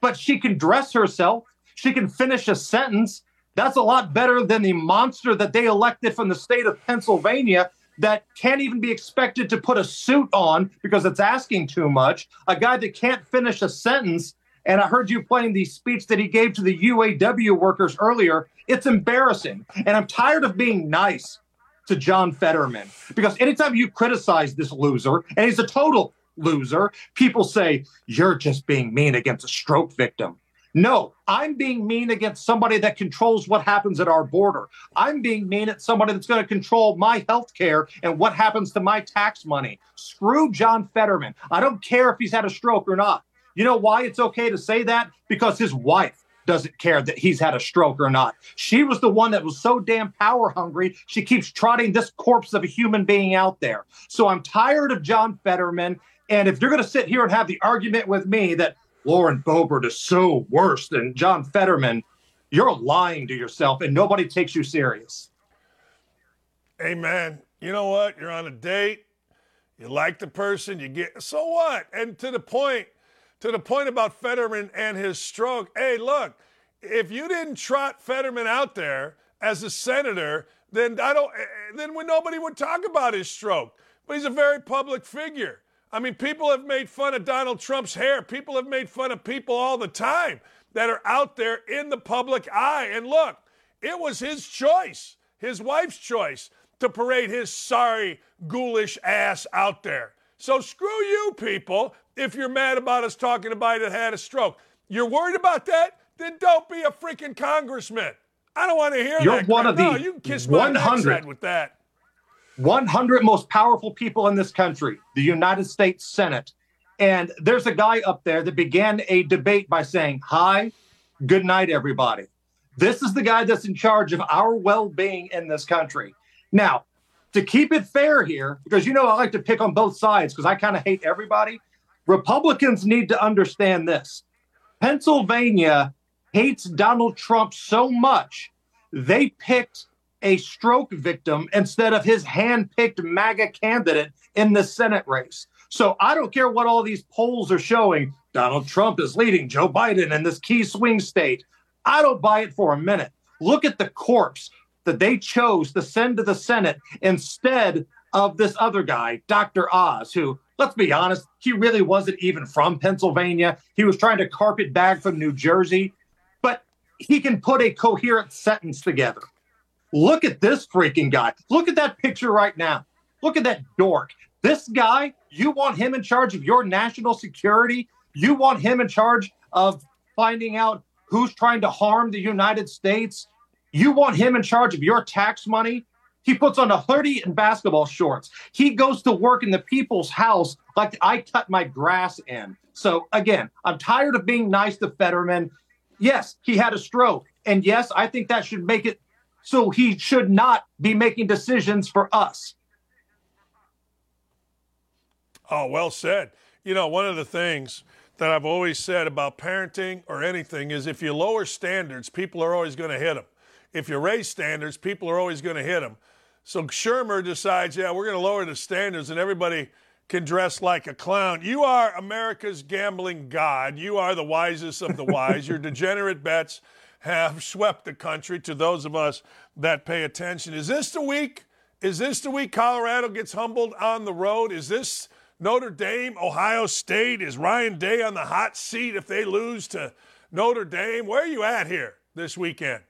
but she can dress herself. She can finish a sentence. That's a lot better than the monster that they elected from the state of Pennsylvania that can't even be expected to put a suit on because it's asking too much. A guy that can't finish a sentence. And I heard you playing the speech that he gave to the UAW workers earlier. It's embarrassing. And I'm tired of being nice to John Fetterman because anytime you criticize this loser, and he's a total loser. People say, you're just being mean against a stroke victim. No, I'm being mean against somebody that controls what happens at our border. I'm being mean at somebody that's going to control my health care and what happens to my tax money. Screw John Fetterman. I don't care if he's had a stroke or not. You know why it's okay to say that? Because his wife doesn't care that he's had a stroke or not. She was the one that was so damn power hungry, she keeps trotting this corpse of a human being out there. So I'm tired of John Fetterman. And if you're going to sit here and have the argument with me that Lauren Boebert is so worse than John Fetterman, you're lying to yourself and nobody takes you serious. Amen. You know what? You're on a date. You like the person. You get so what? And to the point, to the point about Fetterman and his stroke. Hey, look, if you didn't trot Fetterman out there as a senator, then I don't. Eh, eh, then when nobody would talk about his stroke. But he's a very public figure. I mean, people have made fun of Donald Trump's hair. People have made fun of people all the time that are out there in the public eye. And look, it was his choice, his wife's choice, to parade his sorry, ghoulish ass out there. So screw you, people, if you're mad about us talking about it had a stroke. You're worried about that? Then don't be a freaking congressman. I don't want to hear that. You're that. one crap. of the no, you can kiss my 100 backside with that. 100 most powerful people in this country, the United States Senate. And there's a guy up there that began a debate by saying, Hi, good night, everybody. This is the guy that's in charge of our well being in this country. Now, to keep it fair here, because you know I like to pick on both sides because I kind of hate everybody, Republicans need to understand this. Pennsylvania hates Donald Trump so much, they picked a stroke victim instead of his hand-picked MAGA candidate in the Senate race. So I don't care what all these polls are showing. Donald Trump is leading Joe Biden in this key swing state. I don't buy it for a minute. Look at the corpse that they chose to send to the Senate instead of this other guy, Dr. Oz, who, let's be honest, he really wasn't even from Pennsylvania. He was trying to carpet bag from New Jersey, but he can put a coherent sentence together. Look at this freaking guy. Look at that picture right now. Look at that dork. This guy, you want him in charge of your national security? You want him in charge of finding out who's trying to harm the United States? You want him in charge of your tax money? He puts on a hoodie and basketball shorts. He goes to work in the people's house like I cut my grass in. So again, I'm tired of being nice to Fetterman. Yes, he had a stroke. And yes, I think that should make it so he should not be making decisions for us. Oh, well said. You know, one of the things that I've always said about parenting or anything is if you lower standards, people are always going to hit them. If you raise standards, people are always going to hit them. So Schumer decides, yeah, we're going to lower the standards and everybody can dress like a clown. You are America's gambling god. You are the wisest of the wise. Your degenerate bets have swept the country to those of us that pay attention. Is this the week? Is this the week Colorado gets humbled on the road? Is this Notre Dame, Ohio State? Is Ryan Day on the hot seat if they lose to Notre Dame? Where are you at here this weekend?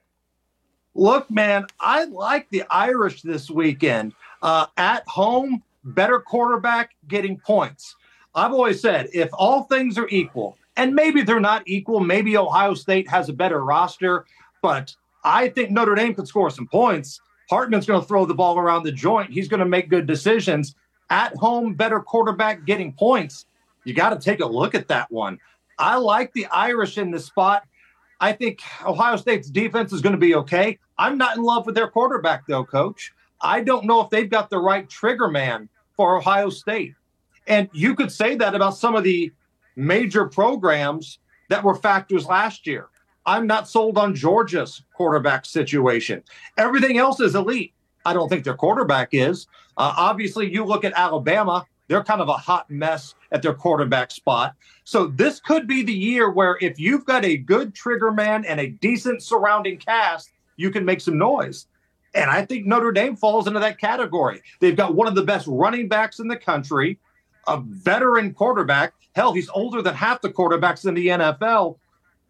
Look, man, I like the Irish this weekend. Uh, at home, better quarterback getting points. I've always said if all things are equal, and maybe they're not equal, maybe Ohio State has a better roster, but I think Notre Dame could score some points. Hartman's going to throw the ball around the joint. He's going to make good decisions. At home, better quarterback getting points. You got to take a look at that one. I like the Irish in this spot. I think Ohio State's defense is going to be okay. I'm not in love with their quarterback, though, coach. I don't know if they've got the right trigger man for Ohio State. And you could say that about some of the major programs that were factors last year. I'm not sold on Georgia's quarterback situation. Everything else is elite. I don't think their quarterback is. Uh, obviously, you look at Alabama, they're kind of a hot mess at their quarterback spot. So this could be the year where if you've got a good trigger man and a decent surrounding cast, you can make some noise. And I think Notre Dame falls into that category. They've got one of the best running backs in the country, a veteran quarterback. Hell, he's older than half the quarterbacks in the NFL.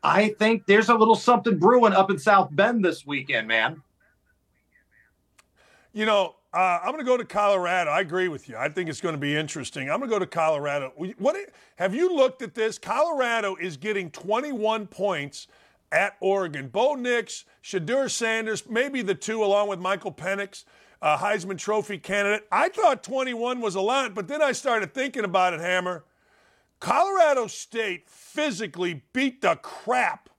I think there's a little something brewing up in South Bend this weekend, man. You know, uh, I'm going to go to Colorado. I agree with you. I think it's going to be interesting. I'm going to go to Colorado. What have you looked at this? Colorado is getting 21 points at Oregon. Bo Nix, Shedeur Sanders, maybe the two along with Michael Penix, uh, Heisman Trophy candidate. I thought 21 was a lot, but then I started thinking about it, Hammer. Colorado State physically beat the crap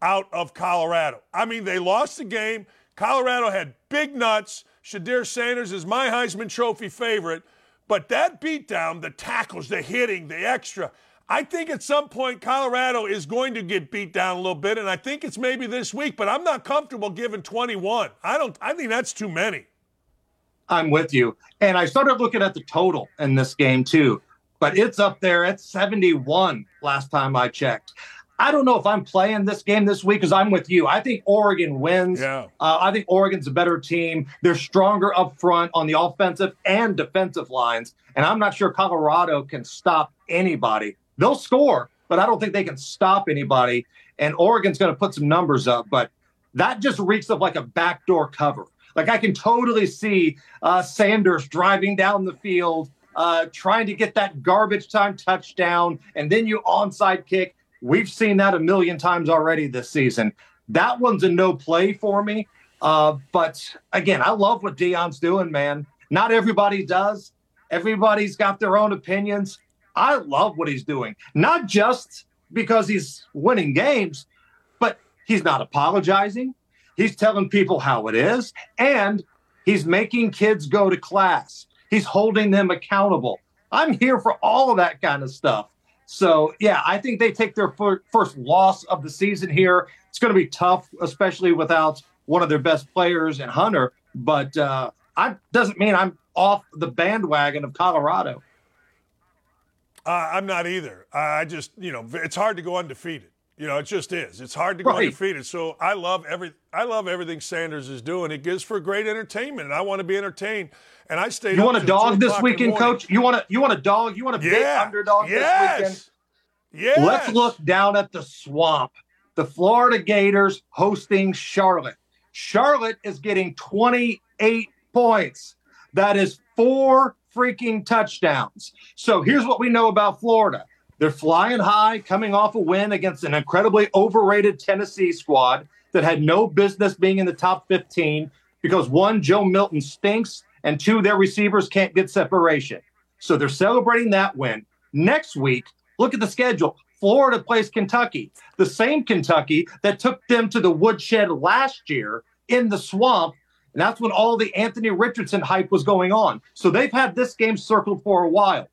out of Colorado. I mean, they lost the game. Colorado had big nuts. Shedeur Sanders is my Heisman Trophy favorite. But that beatdown, the tackles, the hitting, the extra, I think at some point Colorado is going to get beat down a little bit, and I think it's maybe this week, but I'm not comfortable giving 21. I don't I think that's too many. I'm with you. And I started looking at the total in this game too, but it's up there at 71 last time I checked. I don't know if I'm playing this game this week because I'm with you. I think Oregon wins. Yeah. Uh, I think Oregon's a better team. They're stronger up front on the offensive and defensive lines. And I'm not sure Colorado can stop anybody. They'll score, but I don't think they can stop anybody. And Oregon's going to put some numbers up, but that just reeks of like a backdoor cover. Like I can totally see uh, Sanders driving down the field, uh, trying to get that garbage time touchdown, and then you onside kick. We've seen that a million times already this season. That one's a no play for me. Uh, but again, I love what Deion's doing, man. Not everybody does. Everybody's got their own opinions. I love what he's doing, not just because he's winning games, but he's not apologizing. He's telling people how it is, and he's making kids go to class. He's holding them accountable. I'm here for all of that kind of stuff. So, yeah, I think they take their fir- first loss of the season here. It's going to be tough, especially without one of their best players and Hunter. But uh, I doesn't mean I'm off the bandwagon of Colorado. Uh, I'm not either. I just, you know, it's hard to go undefeated. You know, it just is. It's hard to go Right. undefeated. So I love every, I love everything Sanders is doing. It gives for great entertainment, and I want to be entertained. And I stayed. You want a dog 2 this o'clock in the weekend. Coach? You want to you want a dog? You want a big Yeah. underdog this weekend? yes. Yes. Let's look down at the swamp. The Florida Gators hosting Charlotte. Charlotte is getting 28 points. That is four freaking touchdowns. So here's what we know about Florida. They're flying high, coming off a win against an incredibly overrated Tennessee squad that had no business being in the top 15 because one, Joe Milton stinks, and two, their receivers can't get separation. So they're celebrating that win. Next week, look at the schedule. Florida plays Kentucky, the same Kentucky that took them to the woodshed last year in the swamp. And that's when all the Anthony Richardson hype was going on. So they've had this game circled for a while.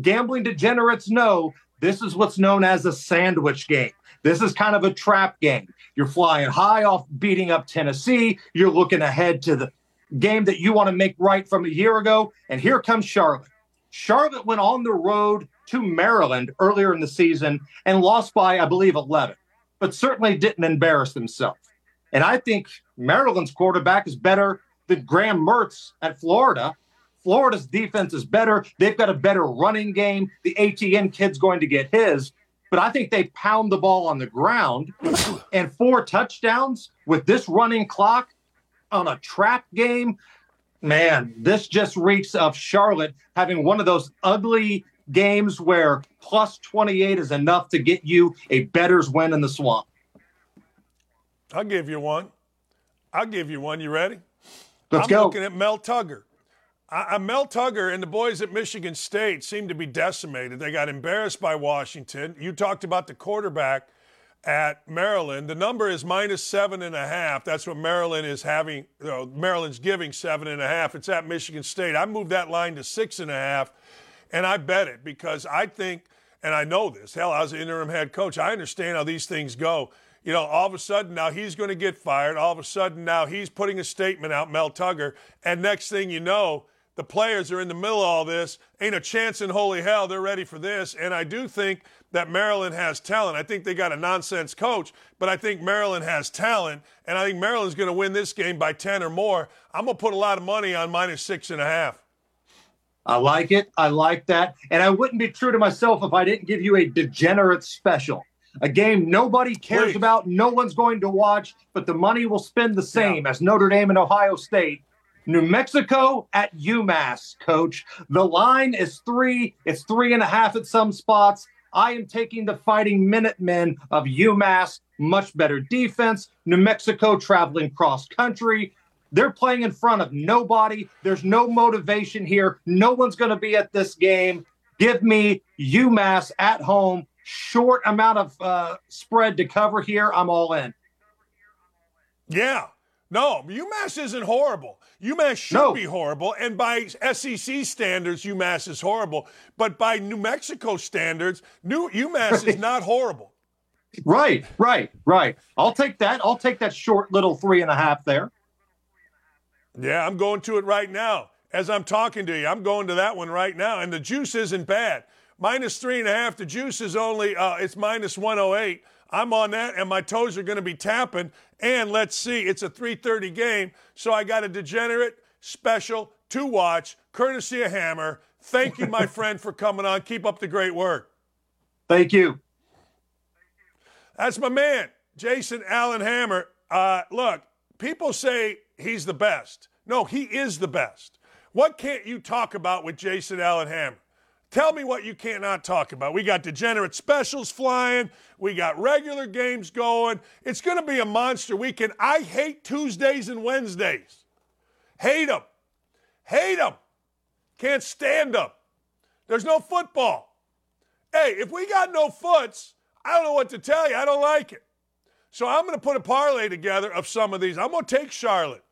Gambling degenerates know this is what's known as a sandwich game. This is kind of a trap game. You're flying high off beating up Tennessee. You're looking ahead to the game that you want to make right from a year ago. And here comes Charlotte. Charlotte went on the road to Maryland earlier in the season and lost by, I believe, 11, but certainly didn't embarrass themselves. And I think Maryland's quarterback is better than Graham Mertz at Florida. Florida's defense is better. They've got a better running game. The Etienne kid's going to get his. But I think they pound the ball on the ground and four touchdowns with this running clock on a trap game. Man, this just reeks of Charlotte having one of those ugly games where plus 28 is enough to get you a better's win in the swamp. I'll give you one. I'll give you one. You ready? Let's I'm go. looking at Mel Tucker. I, Mel Tucker and the boys at Michigan State seem to be decimated. They got embarrassed by Washington. You talked about the quarterback at Maryland. The number is minus seven and a half. That's what Maryland is having. You know, Maryland's giving seven and a half. It's at Michigan State. I moved that line to six and a half, and I bet it because I think, and I know this. Hell, I was an interim head coach. I understand how these things go. You know, all of a sudden now he's going to get fired. All of a sudden now he's putting a statement out, Mel Tucker, and next thing you know, the players are in the middle of all this. Ain't a chance in holy hell they're ready for this. And I do think that Maryland has talent. I think they got a nonsense coach, but I think Maryland has talent, and I think Maryland's going to win this game by 10 or more. I'm going to put a lot of money on minus six and a half. I like it. I like that. And I wouldn't be true to myself if I didn't give you a degenerate special. A game nobody cares Please. about, no one's going to watch, but the money will spend the same as Notre Dame and Ohio State. New Mexico at UMass, coach. The line is three, it's three and a half at some spots. I am taking the fighting Minutemen of UMass. Much better defense. New Mexico traveling cross country. They're playing in front of nobody. There's no motivation here. No one's going to be at this game. Give me UMass at home. Short amount of uh, spread to cover here. I'm all in. Yeah. No, UMass isn't horrible. UMass should No. be horrible, and by SEC standards, UMass is horrible. But by New Mexico standards, New UMass is not horrible. Right, right, right. I'll take that. I'll take that short little three and a half there. Yeah, I'm going to it right now. As I'm talking to you, I'm going to that one right now. And the juice isn't bad. Minus three and a half. The juice is only uh, it's minus 108. I'm on that, and my toes are going to be tapping. And let's see, it's a 3:30 game, so I got a degenerate special to watch, courtesy of Hammer. Thank you, my friend, for coming on. Keep up the great work. Thank you. That's my man, Jason Allen Hammer. Uh, look, people say he's the best. No, he is the best. What can't you talk about with Jason Allen Hammer? Tell me what you cannot talk about. We got degenerate specials flying. We got regular games going. It's going to be a monster weekend. I hate Tuesdays and Wednesdays. Hate them. Hate them. Can't stand them. There's no football. Hey, if we got no foots, I don't know what to tell you. I don't like it. So I'm going to put a parlay together of some of these. I'm going to take Charlotte.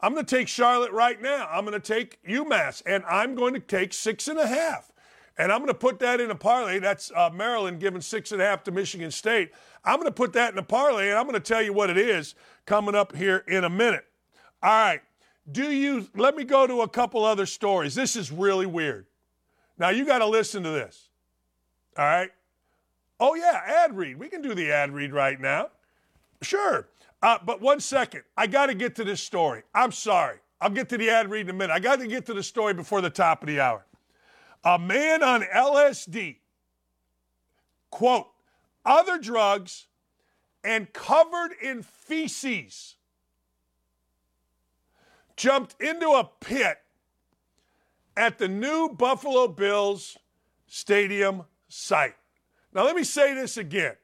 I'm going to take Charlotte right now. I'm going to take UMass, and I'm going to take six and a half. And I'm going to put that in a parlay. That's uh, Maryland giving six and a half to Michigan State. I'm going to put that in a parlay, and I'm going to tell you what it is coming up here in a minute. All right. Do you, let me go to a couple other stories. This is really weird. Now, you got to listen to this. All right. Oh, yeah, ad read. We can do the ad read right now. Sure. Uh, but one second. I got to get to this story. I'm sorry. I'll get to the ad read in a minute. I got to get to the story before the top of the hour. A man on LSD, quote, other drugs, and covered in feces, jumped into a pit at the new Buffalo Bills stadium site. Now, let me say this again.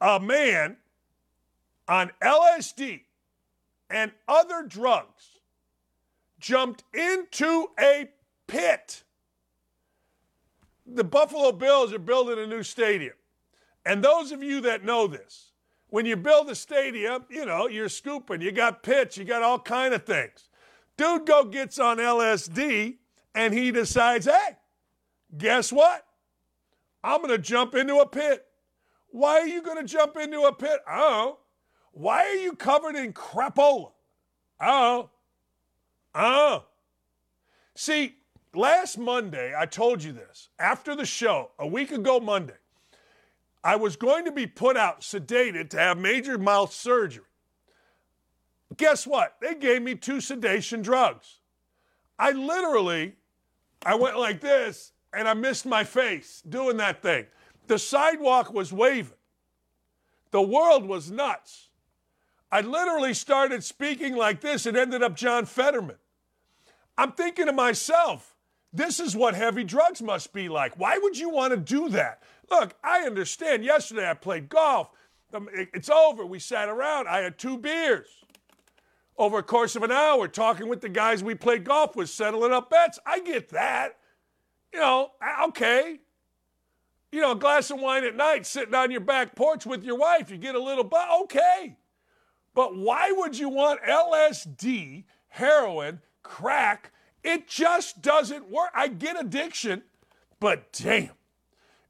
A man on LSD and other drugs jumped into a pit. The Buffalo Bills are building a new stadium. And those of you that know this, when you build a stadium, you know, you're scooping, you got pitch, you got all kind of things. Dude go gets on LSD and he decides, hey, guess what? I'm going to jump into a pit. Why are you going to jump into a pit? Oh, why are you covered in crapola? Oh, oh. See, last Monday, I told you this. After the show, a week ago Monday, I was going to be put out sedated to have major mouth surgery. Guess what? They gave me two sedation drugs. I literally, I went like this and I missed my face doing that thing. The sidewalk was waving. The world was nuts. I literally started speaking like this and ended up John Fetterman. I'm thinking to myself, this is what heavy drugs must be like. Why would you want to do that? Look, I understand. Yesterday I played golf. Um, it's over. We sat around. I had two beers over a course of an hour talking with the guys we played golf with, settling up bets. I get that. You know, okay. You know, a glass of wine at night, sitting on your back porch with your wife, you get a little, but okay. But why would you want LSD, heroin, crack? It just doesn't work. I get addiction, but damn,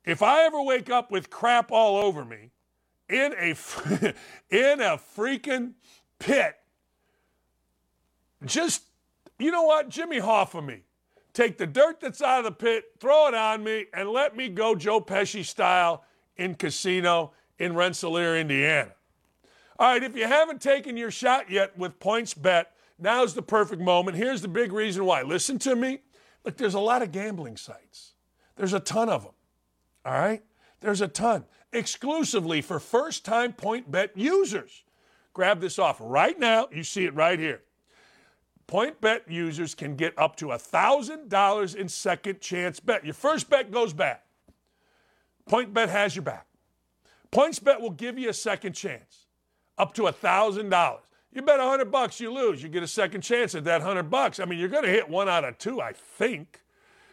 if I ever wake up with crap all over me in a in a freaking pit, just you know what, Jimmy Hoffa me. Take the dirt that's out of the pit, throw it on me, and let me go Joe Pesci style in casino in Rensselaer, Indiana. All right, if you haven't taken your shot yet with PointsBet, now's the perfect moment. Here's the big reason why. Listen to me. Look, there's a lot of gambling sites. There's a ton of them. All right? There's a ton. Exclusively for first time PointBet users. Grab this off right now. You see it right here. PointBet users can get up to $1,000 in second chance bet. Your first bet goes bad. PointBet has your back. PointsBet will give you a second chance, up to $1,000. You bet 100 bucks, you lose. You get a second chance at that 100 bucks. I mean, you're going to hit one out of two, I think.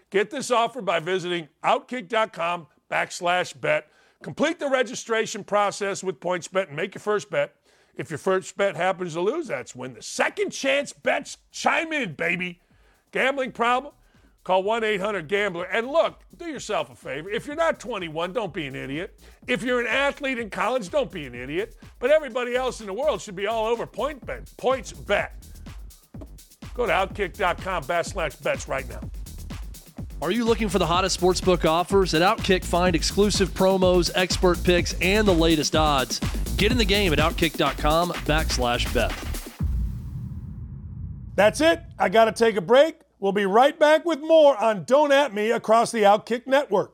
Get this offer by visiting outkick.com backslash bet. Complete the registration process with PointsBet and make your first bet. If your first bet happens to lose, that's when the second chance bets chime in, baby. Gambling problem? Call 1 800 Gambler. And look, do yourself a favor. If you're not 21, don't be an idiot. If you're an athlete in college, don't be an idiot. But everybody else in the world should be all over point bet, points bet. Go to outkick.com backslash bets right now. Are you looking for the hottest sportsbook offers? At Outkick, find exclusive promos, expert picks, and the latest odds. Get in the game at Outkick.com backslash bet. That's it. I got to take a break. We'll be right back with more on Don't At Me across the Outkick Network.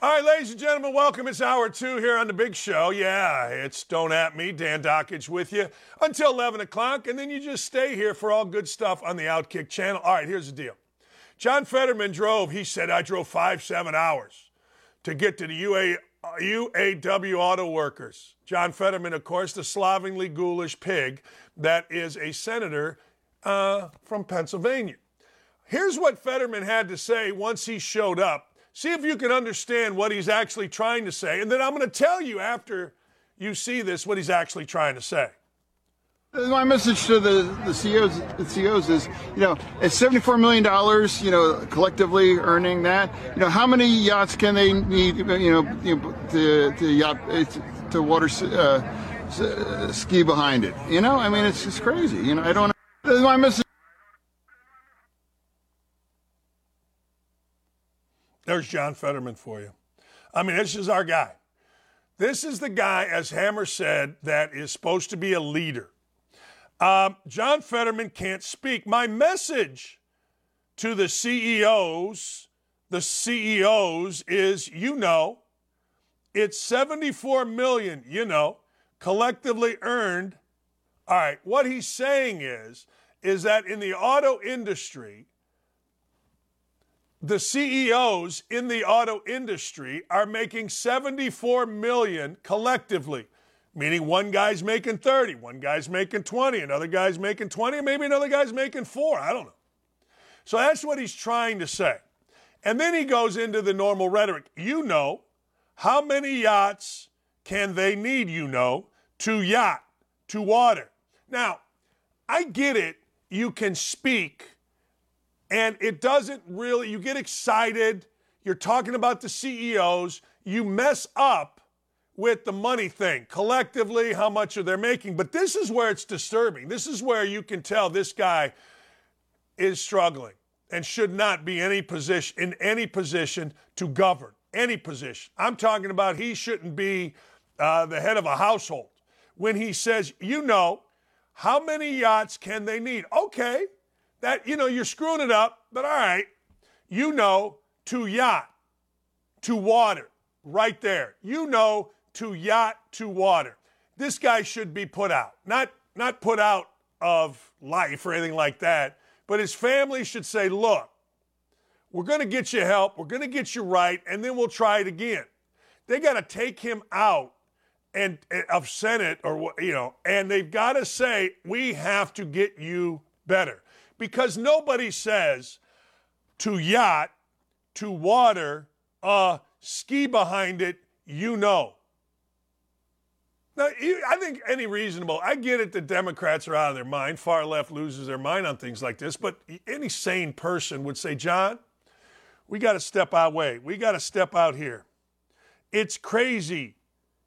All right, ladies and gentlemen, welcome. It's hour two here on the big show. Yeah, it's Don't At Me. Dan Dakich with you until 11 o'clock, and then you just stay here for all good stuff on the Outkick channel. All right, here's the deal. John Fetterman drove, he said, I drove five, seven hours to get to the UA, UAW auto workers. John Fetterman, of course, the slovenly, ghoulish pig that is a senator uh, from Pennsylvania. Here's what Fetterman had to say once he showed up See if you can understand what he's actually trying to say. And then I'm going to tell you after you see this what he's actually trying to say. My message to the, the CEOs, the CEOs is, you know, at $74 million, you know, collectively earning that, you know, how many yachts can they need, you know, you know to, to yacht, to water uh, ski behind it? You know, I mean, it's, it's crazy. You know, I don't, my message There's John Fetterman for you. I mean, this is our guy. This is the guy, as Hammer said, that is supposed to be a leader. Um, John Fetterman can't speak. My message to the CEOs, the CEOs is, you know, it's 74 million, you know, collectively earned. All right, what he's saying is, is that in the auto industry, the CEOs in the auto industry are making 74 million collectively, meaning one guy's making 30, one guy's making 20, another guy's making 20, maybe another guy's making 4, I don't know. So that's what he's trying to say. And then he goes into the normal rhetoric. You know, how many yachts can they need, you know, to yacht, to water? Now, I get it. You can speak and it doesn't really, you get excited, you're talking about the CEOs, you mess up with the money thing. Collectively, how much are they making? But this is where it's disturbing. This is where you can tell this guy is struggling and should not be any position in any position to govern any position. I'm talking about he shouldn't be uh, the head of a household. When he says, you know, how many yachts can they need? Okay, that, you know, you're screwing it up, but all right. You know to yacht, to water, right there. You know to yacht, to water. This guy should be put out. Not, not put out of life or anything like that, but his family should say, look, we're going to get you help, we're going to get you right, and then we'll try it again. They got to take him out and of Senate or you know, and they've got to say we have to get you better because nobody says to yacht, to water, uh, ski behind it, you know. Now, I think any reasonable, I get it that Democrats are out of their mind, far left loses their mind on things like this, but any sane person would say, John, we got to step our way. We got to step out here. It's crazy,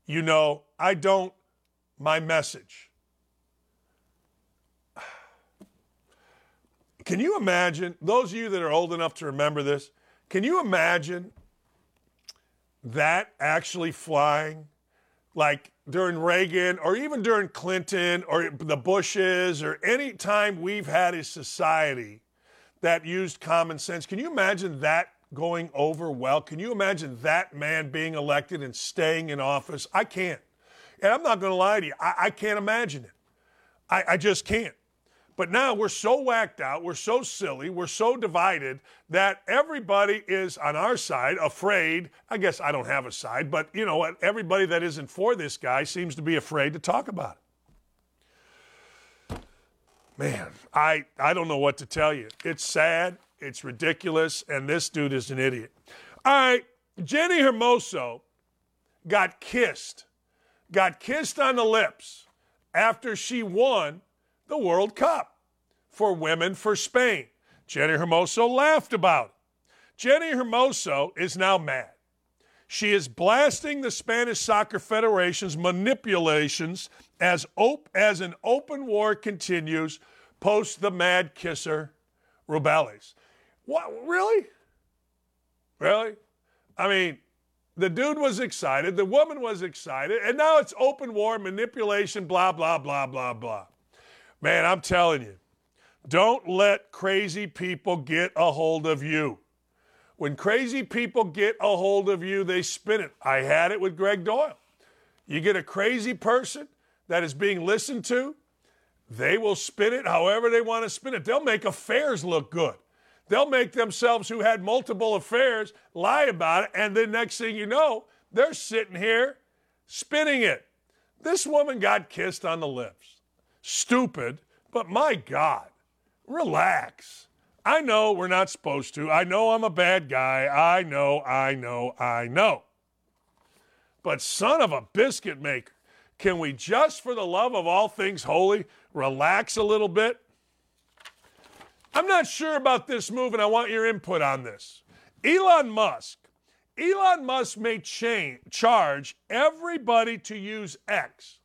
you know, I don't, my message. Can you imagine, those of you that are old enough to remember this, can you imagine that actually flying? Like during Reagan or even during Clinton or the Bushes or any time we've had a society that used common sense. Can you imagine that going over well? Can you imagine that man being elected and staying in office? I can't. And I'm not going to lie to you, I, I can't imagine it. I, I just can't. But now we're so whacked out, we're so silly, we're so divided that everybody is on our side afraid. I guess I don't have a side, but you know what? Everybody that isn't for this guy seems to be afraid to talk about it. Man, I, I don't know what to tell you. It's sad, it's ridiculous, and this dude is an idiot. All right, Jenni Hermoso got kissed, got kissed on the lips after she won the World Cup for women for Spain. Jenni Hermoso laughed about it. Jenni Hermoso is now mad. She is blasting the Spanish Soccer Federation's manipulations as, op- as an open war continues post the mad kisser Rubiales. What, really? Really? I mean, the dude was excited, the woman was excited, and now it's open war, manipulation, blah, blah, blah, blah, blah. Man, I'm telling you, don't let crazy people get a hold of you. When crazy people get a hold of you, they spin it. I had it with Gregg Doyel. You get a crazy person that is being listened to, they will spin it however they want to spin it. They'll make affairs look good. They'll make themselves who had multiple affairs lie about it, and then next thing you know, they're sitting here spinning it. This woman got kissed on the lips. Stupid, but my God, relax. I know we're not supposed to. I know I'm a bad guy. I know, I know, I know. But son of a biscuit maker, can we just, for the love of all things holy, relax a little bit? I'm not sure about this move, and I want your input on this. Elon Musk. Elon Musk may change, charge everybody to use X.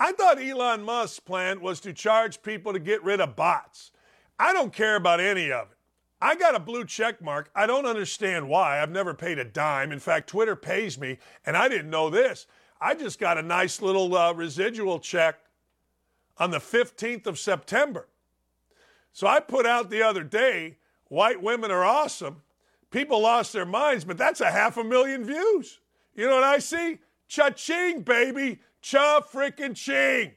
I thought Elon Musk's plan was to charge people to get rid of bots. I don't care about any of it. I got a blue check mark. I don't understand why. I've never paid a dime. In fact, Twitter pays me, and I didn't know this. I just got a nice little uh, residual check on the 15th of September. So I put out the other day, white women are awesome. People lost their minds, but that's a half a million views. You know what I see? Cha-ching, baby. Cha freaking ching.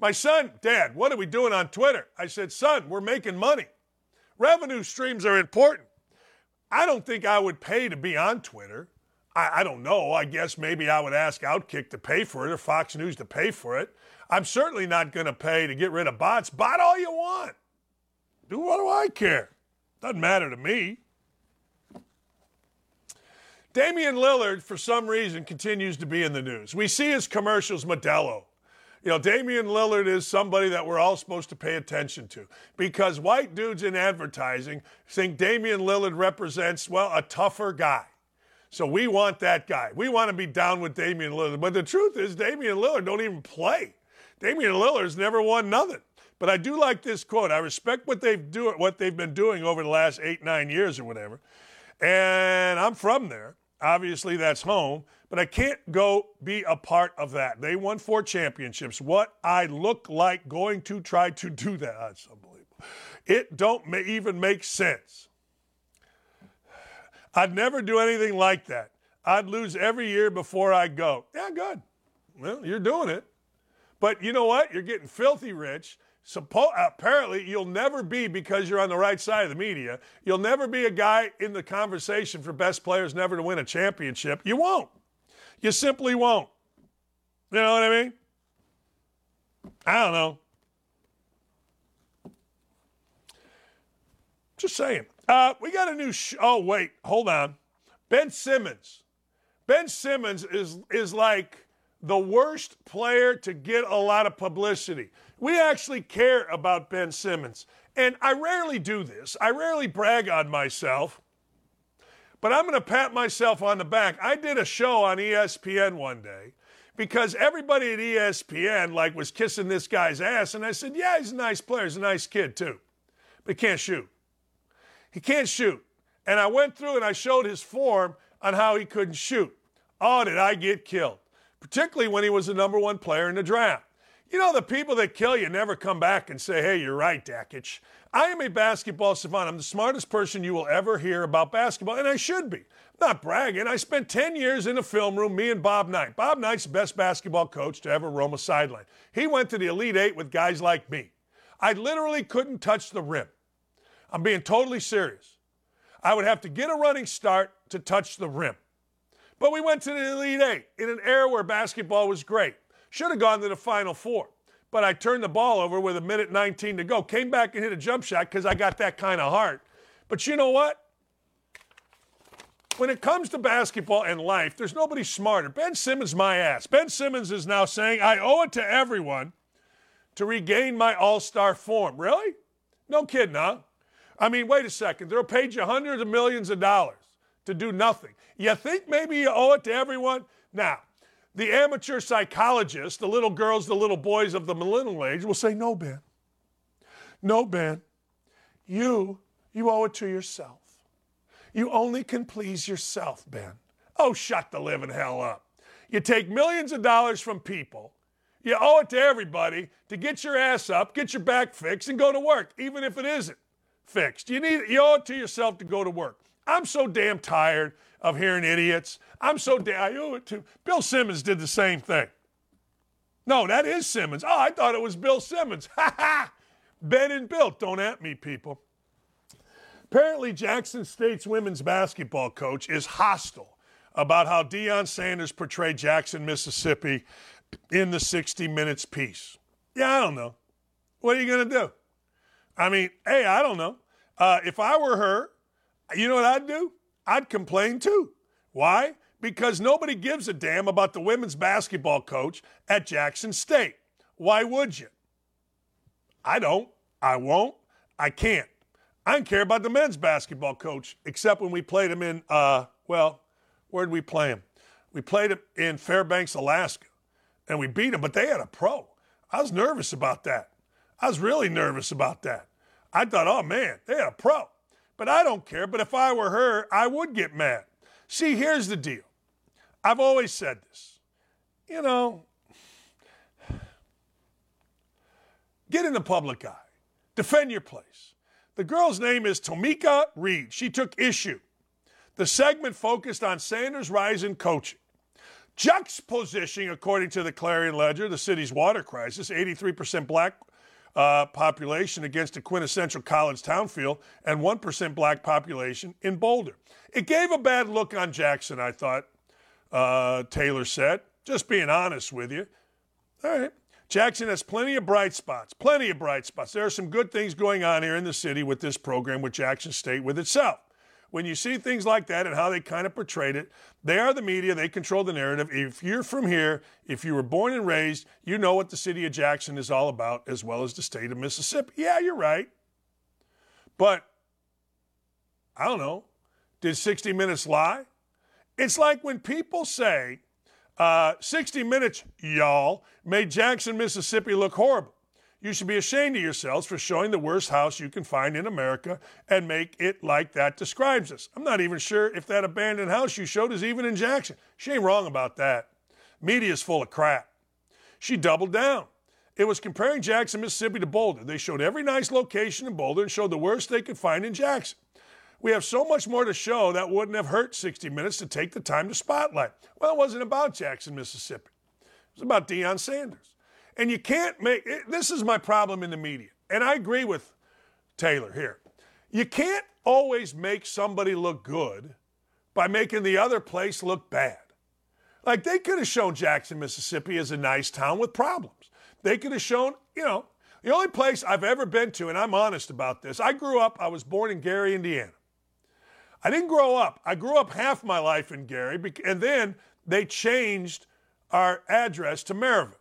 My son, Dad, what are we doing on Twitter? I said, son, we're making money. Revenue streams are important. I don't think I would pay to be on Twitter. I, I, don't know. I guess maybe I would ask Outkick to pay for it or Fox News to pay for it. I'm certainly not going to pay to get rid of bots. Bot all you want. Do what do I care? Doesn't matter to me. Damian Lillard, for some reason, continues to be in the news. We see his commercials, Modelo. You know, Damian Lillard is somebody that we're all supposed to pay attention to because white dudes in advertising think Damian Lillard represents, well, a tougher guy. So we want that guy. We want to be down with Damian Lillard. But the truth is, Damian Lillard don't even play. Damian Lillard's never won nothing. But I do like this quote. I respect what they've do what they've been doing over the last eight, nine years or whatever. And I'm from there. Obviously, that's home. But I can't go be a part of that. They won four championships. What I look like going to try to do that. That's unbelievable. It don't even make sense. I'd never do anything like that. I'd lose every year before I go. Yeah, good. Well, you're doing it. But you know what? You're getting filthy rich. Suppo- apparently, you'll never be because you're on the right side of the media. You'll never be a guy in the conversation for best players never to win a championship. You won't. You simply won't. You know what I mean? I don't know. Just saying. Uh, we got a new. Sh- oh wait, hold on. Ben Simmons. Ben Simmons is is like the worst player to get a lot of publicity. We actually care about Ben Simmons. And I rarely do this, I rarely brag on myself. But I'm going to pat myself on the back. I did a show on ESPN one day because everybody at ESPN like was kissing this guy's ass and I said, "Yeah, he's a nice player. He's a nice kid too. But he can't shoot. He can't shoot." And I went through and I showed his form on how he couldn't shoot. Oh, did I get killed? particularly when he was the number one player in the draft. You know, the people that kill you never come back and say, hey, you're right, Dakich. I am a basketball savant. I'm the smartest person you will ever hear about basketball, and I should be. I'm not bragging. I spent 10 years in a film room, me and Bob Knight. Bob Knight's the best basketball coach to ever roam a sideline. He went to the Elite Eight with guys like me. I literally couldn't touch the rim. I'm being totally serious. I would have to get a running start to touch the rim. But we went to the Elite Eight in an era where basketball was great. Should have gone to the Final Four. But I turned the ball over with a minute 19 to go. Came back and hit a jump shot because I got that kind of heart. But you know what? When it comes to basketball and life, there's nobody smarter. Ben Simmons, my ass. Ben Simmons is now saying, I owe it to everyone to regain my all star form. Really? No kidding, huh? I mean, wait a second. They'll pay you hundreds of millions of dollars to do nothing. You think maybe you owe it to everyone? Now, the amateur psychologist, the little girls, the little boys of the millennial age will say, no, Ben. No, Ben. You, you owe it to yourself. You only can please yourself, Ben. Oh, shut the living hell up. You take millions of dollars from people. You owe it to everybody to get your ass up, get your back fixed, and go to work, even if it isn't fixed. You need you owe it to yourself to go to work. I'm so damn tired of hearing idiots. I'm so damn I owe it to Bill Simmons did the same thing. No, that is Simmons. Oh, I thought it was Bill Simmons. Ha ha! Ben and Bill, don't at me, people. Apparently, Jackson State's women's basketball coach is hostile about how Deion Sanders portrayed Jackson, Mississippi in the 60 Minutes piece. Yeah, I don't know. What are you going to do? I mean, hey, I don't know. Uh, if I were her, you know what I'd do? I'd complain too. Why? Because nobody gives a damn about the women's basketball coach at Jackson State. Why would you? I don't. I won't. I can't. I don't care about the men's basketball coach, except when we played him in, uh, well, where did we play him? We played him in Fairbanks, Alaska, and we beat him, but they had a pro. I was nervous about that. I was really nervous about that. I thought, oh man, they had a pro. But I don't care. But if I were her, I would get mad. See, here's the deal. I've always said this. You know, get in the public eye, defend your place. The girl's name is Tomekia Reed. She took issue. The segment focused on Sanders' rise in coaching. Juxtapositioning, according to the Clarion Ledger, the city's water crisis, 83% black uh, population against a quintessential college town feel and 1% black population in Boulder. It gave a bad look on Jackson, I thought, uh, Taylor said. Just being honest with you. All right. Jackson has plenty of bright spots, plenty of bright spots. There are some good things going on here in the city with this program, with Jackson State, with itself when you see things like that and how they kind of portrayed it, they are the media, they control the narrative. If you're from here, if you were born and raised, you know what the city of Jackson is all about, as well as the state of Mississippi. Yeah, you're right. But I don't know. Did 60 Minutes lie? It's like when people say uh, 60 Minutes, y'all, made Jackson, Mississippi look horrible. You should be ashamed of yourselves for showing the worst house you can find in America and make it like that describes us. I'm not even sure if that abandoned house you showed is even in Jackson. She ain't wrong about that. Media's full of crap. She doubled down. It was comparing Jackson, Mississippi to Boulder. They showed every nice location in Boulder and showed the worst they could find in Jackson. We have so much more to show that wouldn't have hurt 60 minutes to take the time to spotlight. Well, it wasn't about Jackson, Mississippi. It was about Deion Sanders. And you can't make this is my problem in the media. And I agree with Taylor here. You can't always make somebody look good by making the other place look bad. Like they could have shown Jackson, Mississippi as a nice town with problems. They could have shown, you know, the only place I've ever been to, and I'm honest about this, I grew up, I was born in Gary, Indiana. I didn't grow up. I grew up half my life in Gary, and then they changed our address to Merrillville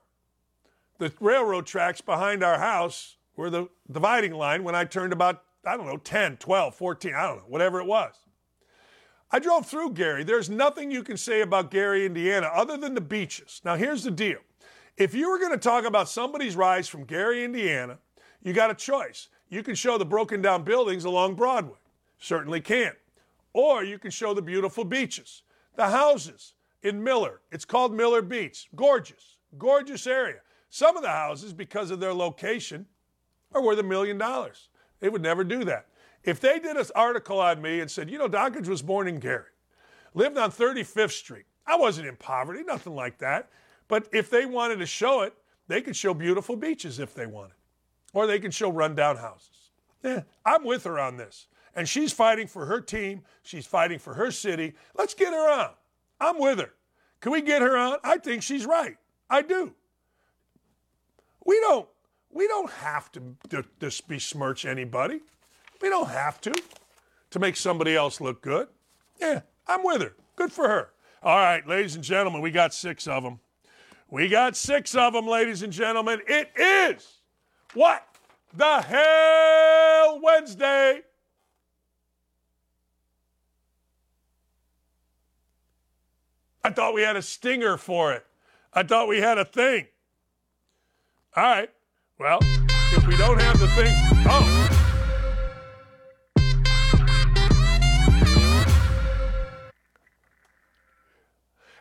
the railroad tracks behind our house were the dividing line when I turned about, I don't know, 10, 12, 14, I don't know, whatever it was. I drove through Gary. There's nothing you can say about Gary, Indiana, other than the beaches. Now, here's the deal. If you were going to talk about somebody's rise from Gary, Indiana, you got a choice. You can show the broken down buildings along Broadway. Certainly can. Or you can show the beautiful beaches. The houses in Miller. It's called Miller Beach. Gorgeous, gorgeous area. Some of the houses, because of their location, are worth a million dollars. They would never do that. If they did an article on me and said, you know, Dakich was born in Gary, lived on 35th Street. I wasn't in poverty, nothing like that. But if they wanted to show it, they could show beautiful beaches if they wanted, or they could show rundown houses. Yeah, I'm with her on this. And she's fighting for her team. She's fighting for her city. Let's get her on. I'm with her. Can we get her on? I think she's right. I do. We don't we don't have to, besmirch anybody. We don't have to to make somebody else look good. Yeah, I'm with her. Good for her. All right, ladies and gentlemen, we got six of them. We got six of them, ladies and gentlemen. It is what the hell Wednesday. I thought we had a stinger for it. I thought we had a thing. All right. Well, if we don't have the thing, oh.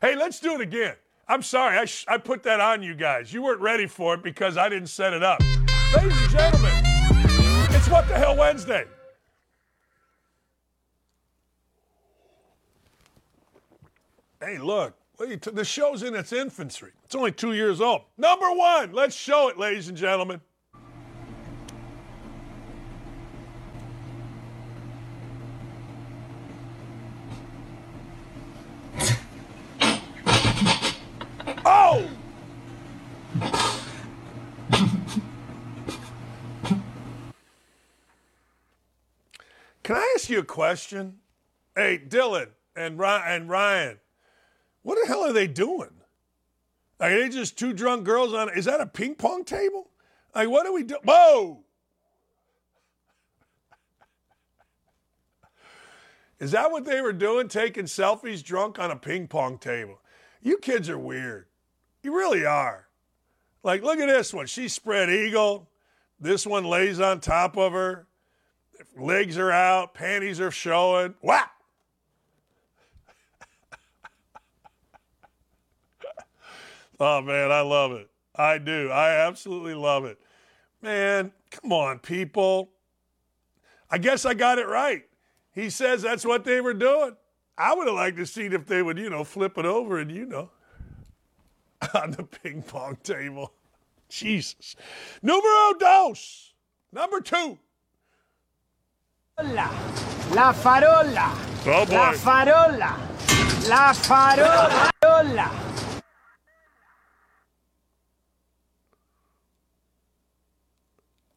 Hey, let's do it again. I'm sorry, I, sh- I put that on you guys. You weren't ready for it because I didn't set it up. Ladies and gentlemen, it's What the Hell Wednesday. Hey, look, the show's in its infancy. It's only two years old. Number one, let's show it, ladies and gentlemen. oh! Can I ask you a question? Hey, Dylan and Ryan, what the hell are they doing? Are they just two drunk girls on? Is that a ping pong table? Like, what are we doing? Whoa! Is that what they were doing? Taking selfies drunk on a ping pong table? You kids are weird. You really are. Like, look at this one. She's spread eagle. This one lays on top of her. Legs are out. Panties are showing. Wow! Oh man, I love it. I do. I absolutely love it. Man, come on, people. I guess I got it right. He says that's what they were doing. I would have liked to see if they would, you know, flip it over and you know on the ping pong table. Jesus. Numero dos. Number two. La farola. Oh boy. La farola. La farola.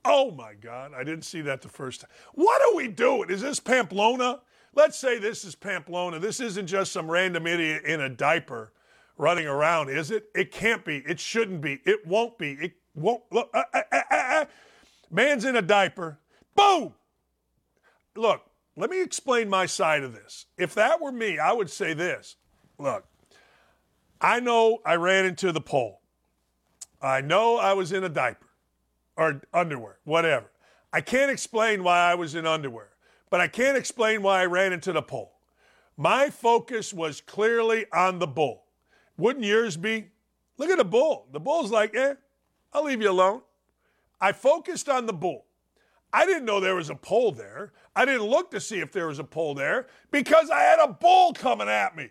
Oh my God, I didn't see that the first time. What are we doing? Is this Pamplona? Let's say this is Pamplona. This isn't just some random idiot in a diaper running around, is it? It can't be. It shouldn't be. It won't be. It won't. Look, uh, uh, uh, uh, uh. man's in a diaper. Boom. Look, let me explain my side of this. If that were me, I would say this. Look, I know I ran into the pole. I know I was in a diaper or underwear, whatever. I can't explain why I was in underwear, but I can't explain why I ran into the pole. My focus was clearly on the bull. Wouldn't yours be? Look at the bull. The bull's like, eh, I'll leave you alone. I focused on the bull. I didn't know there was a pole there. I didn't look to see if there was a pole there because I had a bull coming at me.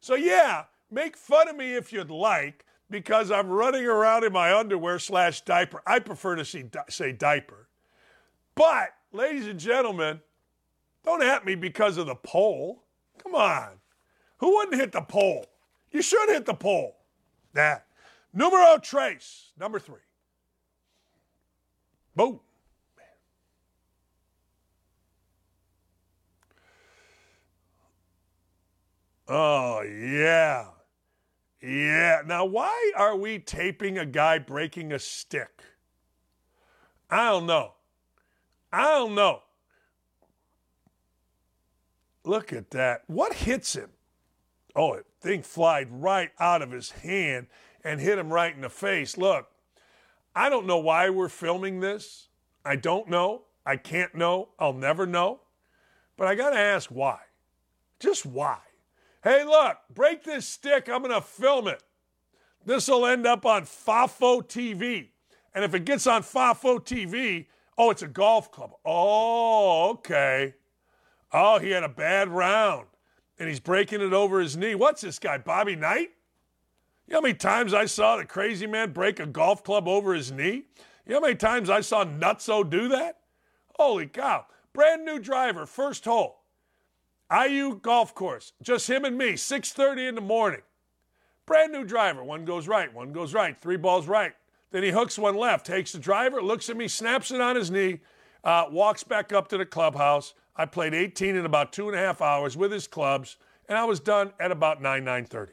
So, yeah, make fun of me if you'd like, because I'm running around in my underwear slash diaper. I prefer to see, say diaper. But, ladies and gentlemen, don't at me because of the pole. Come on. Who wouldn't hit the pole? You should hit the pole. That. Numero trace, number three. Boom. Oh, yeah. Yeah. Now, why are we taping a guy breaking a stick? I don't know. I don't know. Look at that. What hits him? Oh, it thing flied right out of his hand and hit him right in the face. Look, I don't know why we're filming this. I don't know. I can't know. I'll never know. But I got to ask why. Just why? Hey, look, break this stick. I'm going to film it. This will end up on FAFO TV. And if it gets on FAFO TV, oh, it's a golf club. Oh, okay. Oh, he had a bad round and he's breaking it over his knee. What's this guy, Bobby Knight? You know how many times I saw the crazy man break a golf club over his knee? You know how many times I saw Nutso do that? Holy cow. Brand new driver, first hole. IU golf course, just him and me, 6:30 in the morning. Brand new driver, one goes right, one goes right, three balls right. Then he hooks one left, takes the driver, looks at me, snaps it on his knee, uh, walks back up to the clubhouse. I played 18 in about two and a half hours with his clubs, and I was done at about 9, 9.30.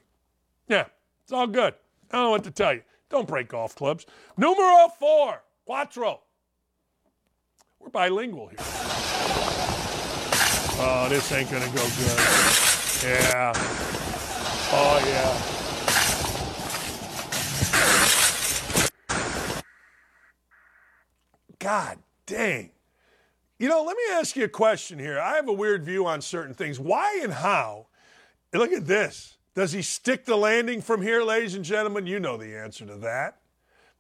Yeah, it's all good. I don't know what to tell you. Don't break golf clubs. Numero four, quattro. We're bilingual here. Oh, this ain't to go good. Yeah. Oh, yeah. God dang. You know, let me ask you a question here. I have a weird view on certain things. Why and how? Look at this. Does he stick the landing from here, ladies and gentlemen? You know the answer to that.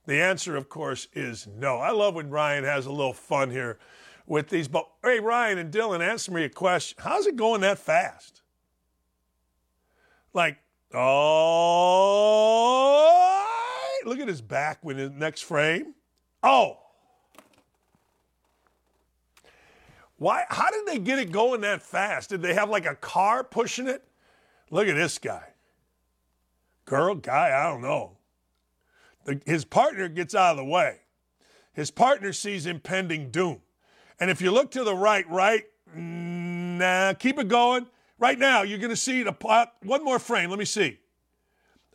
The answer, of course, is no. I love when Ryan has a little fun here with these. But hey, Ryan and Dylan, answer me a question. How's it going that fast? Like, oh, look at his back when the next frame. Oh, why? How did they get it going that fast? Did they have like a car pushing it? Look at this guy. Girl, guy, I don't know. The, his partner gets out of the way. His partner sees impending doom. And if you look to the right, right, nah, keep it going. Right now, you're going to see the pot. One more frame. Let me see.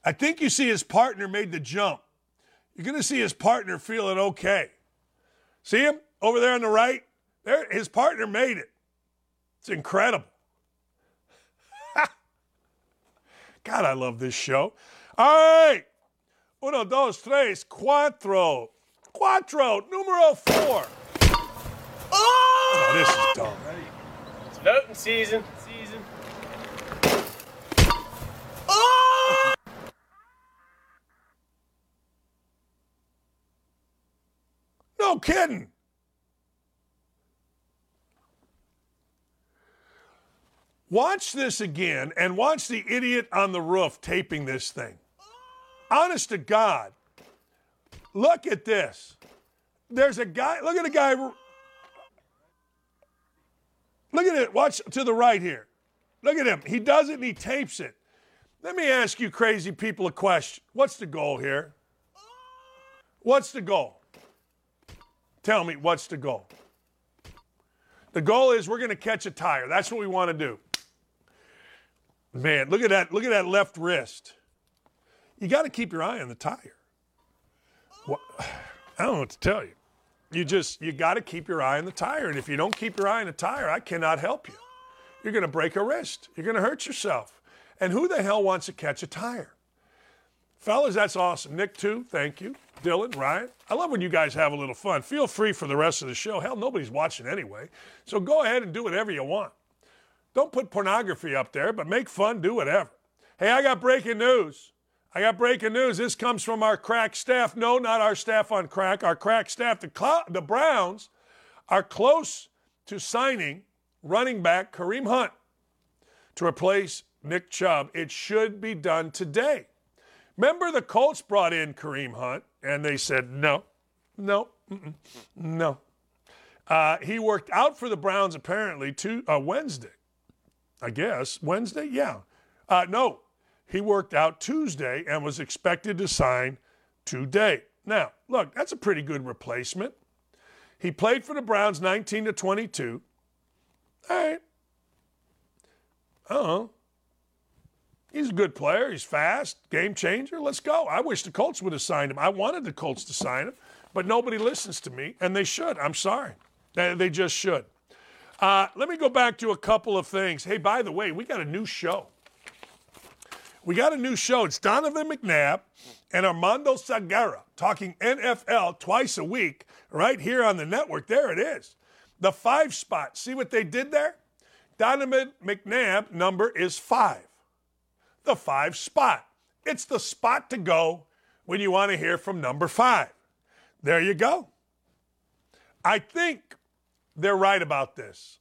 I think you see his partner made the jump. You're going to see his partner feeling okay. See him over there on the right? There, his partner made it. It's incredible. God, I love this show. All right. Uno, dos, tres, cuatro. Cuatro, numero four. Oh, this is dumb. It's voting season. Season. Oh! No kidding. Watch this again and watch the idiot on the roof taping this thing. Honest to God, look at this. There's a guy, look at a guy. Look at it. Watch to the right here. Look at him. He does it and he tapes it. Let me ask you crazy people a question. What's the goal here? What's the goal? Tell me, what's the goal? The goal is we're going to catch a tire. That's what we want to do. Man, look at that. Look at that left wrist. You got to keep your eye on the tire. What, I don't know what to tell you. You just you got to keep your eye on the tire, and if you don't keep your eye on the tire, I cannot help you. You're going to break a wrist. You're going to hurt yourself. And who the hell wants to catch a tire? Fellas, that's awesome. Nick, too, thank you. Dylan, Ryan, I love when you guys have a little fun. Feel free for the rest of the show. Hell, nobody's watching anyway. So go ahead and do whatever you want. Don't put pornography up there, but make fun, do whatever. Hey, I got breaking news. I got breaking news. This comes from our crack staff. No, not our staff on crack. Our crack staff. The, Cl- the Browns are close to signing running back Kareem Hunt to replace Nick Chubb. It should be done today. Remember, the Colts brought in Kareem Hunt, and they said no, no, no. Uh, he worked out for the Browns apparently to uh, Wednesday. I guess Wednesday. Yeah, uh, no, he worked out Tuesday and was expected to sign today. Now, look, that's a pretty good replacement. He played for the Browns 19 to 22. All right. Oh, he's a good player. He's fast, game changer. Let's go. I wish the Colts would have signed him. I wanted the Colts to sign him, but nobody listens to me, and they should. I'm sorry. They, they just should. Uh, let me go back to a couple of things. Hey, by the way, we got a new show. We got a new show. It's Donovan McNabb and Armando Salguero talking NFL twice a week right here on the network. There it is. The five spot. See what they did there? Donovan McNabb number is five. The five spot. It's the spot to go when you want to hear from number five. There you go. I think they're right about this.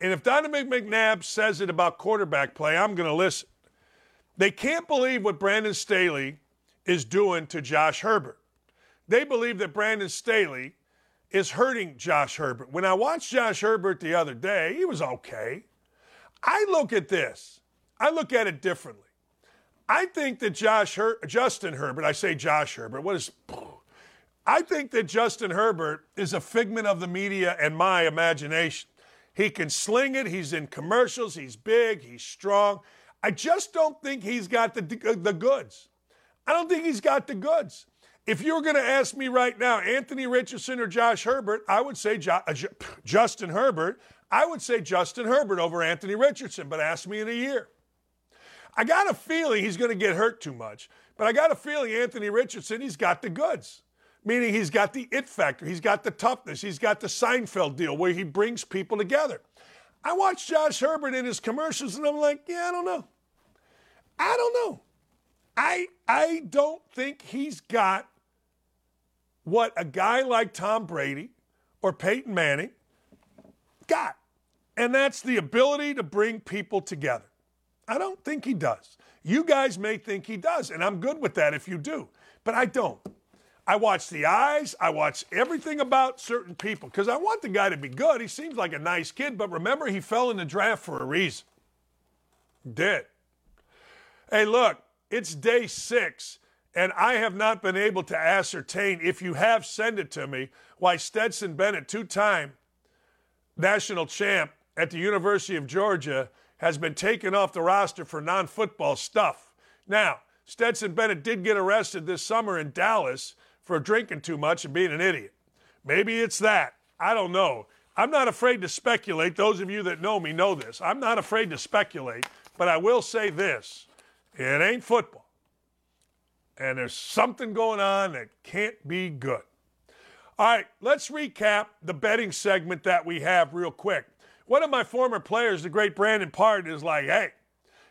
And if Donovan McNabb says it about quarterback play, I'm going to listen. They can't believe what Brandon Staley is doing to Josh Herbert. They believe that Brandon Staley is hurting Josh Herbert. When I watched Josh Herbert the other day, he was okay. I look at this. I look at it differently. I think that Josh Her- Justin Herbert, I say Josh Herbert, what is I think that Justin Herbert is a figment of the media and my imagination. He can sling it, he's in commercials, he's big, he's strong. I just don't think he's got the, the goods. I don't think he's got the goods. If you were going to ask me right now, Anthony Richardson or Josh Herbert, I would say jo- uh, Justin Herbert. I would say Justin Herbert over Anthony Richardson, but ask me in a year. I got a feeling he's going to get hurt too much, but I got a feeling Anthony Richardson, he's got the goods. Meaning he's got the it factor, he's got the toughness, he's got the Seinfeld deal where he brings people together. I watched Josh Herbert in his commercials and I'm like, yeah, I don't know. I don't know. I I don't think he's got what a guy like Tom Brady or Peyton Manning got. And that's the ability to bring people together. I don't think he does. You guys may think he does, and I'm good with that if you do, but I don't. I watch the eyes, I watch everything about certain people because I want the guy to be good. He seems like a nice kid, but remember, he fell in the draft for a reason. Did. Hey, look, it's day six, and I have not been able to ascertain, if you have, send it to me, why Stetson Bennett, two time national champ at the University of Georgia, has been taken off the roster for non football stuff. Now, Stetson Bennett did get arrested this summer in Dallas for drinking too much and being an idiot. Maybe it's that. I don't know. I'm not afraid to speculate. Those of you that know me know this. I'm not afraid to speculate, but I will say this it ain't football. And there's something going on that can't be good. All right, let's recap the betting segment that we have real quick. One of my former players, the great Brandon Part, is like, hey,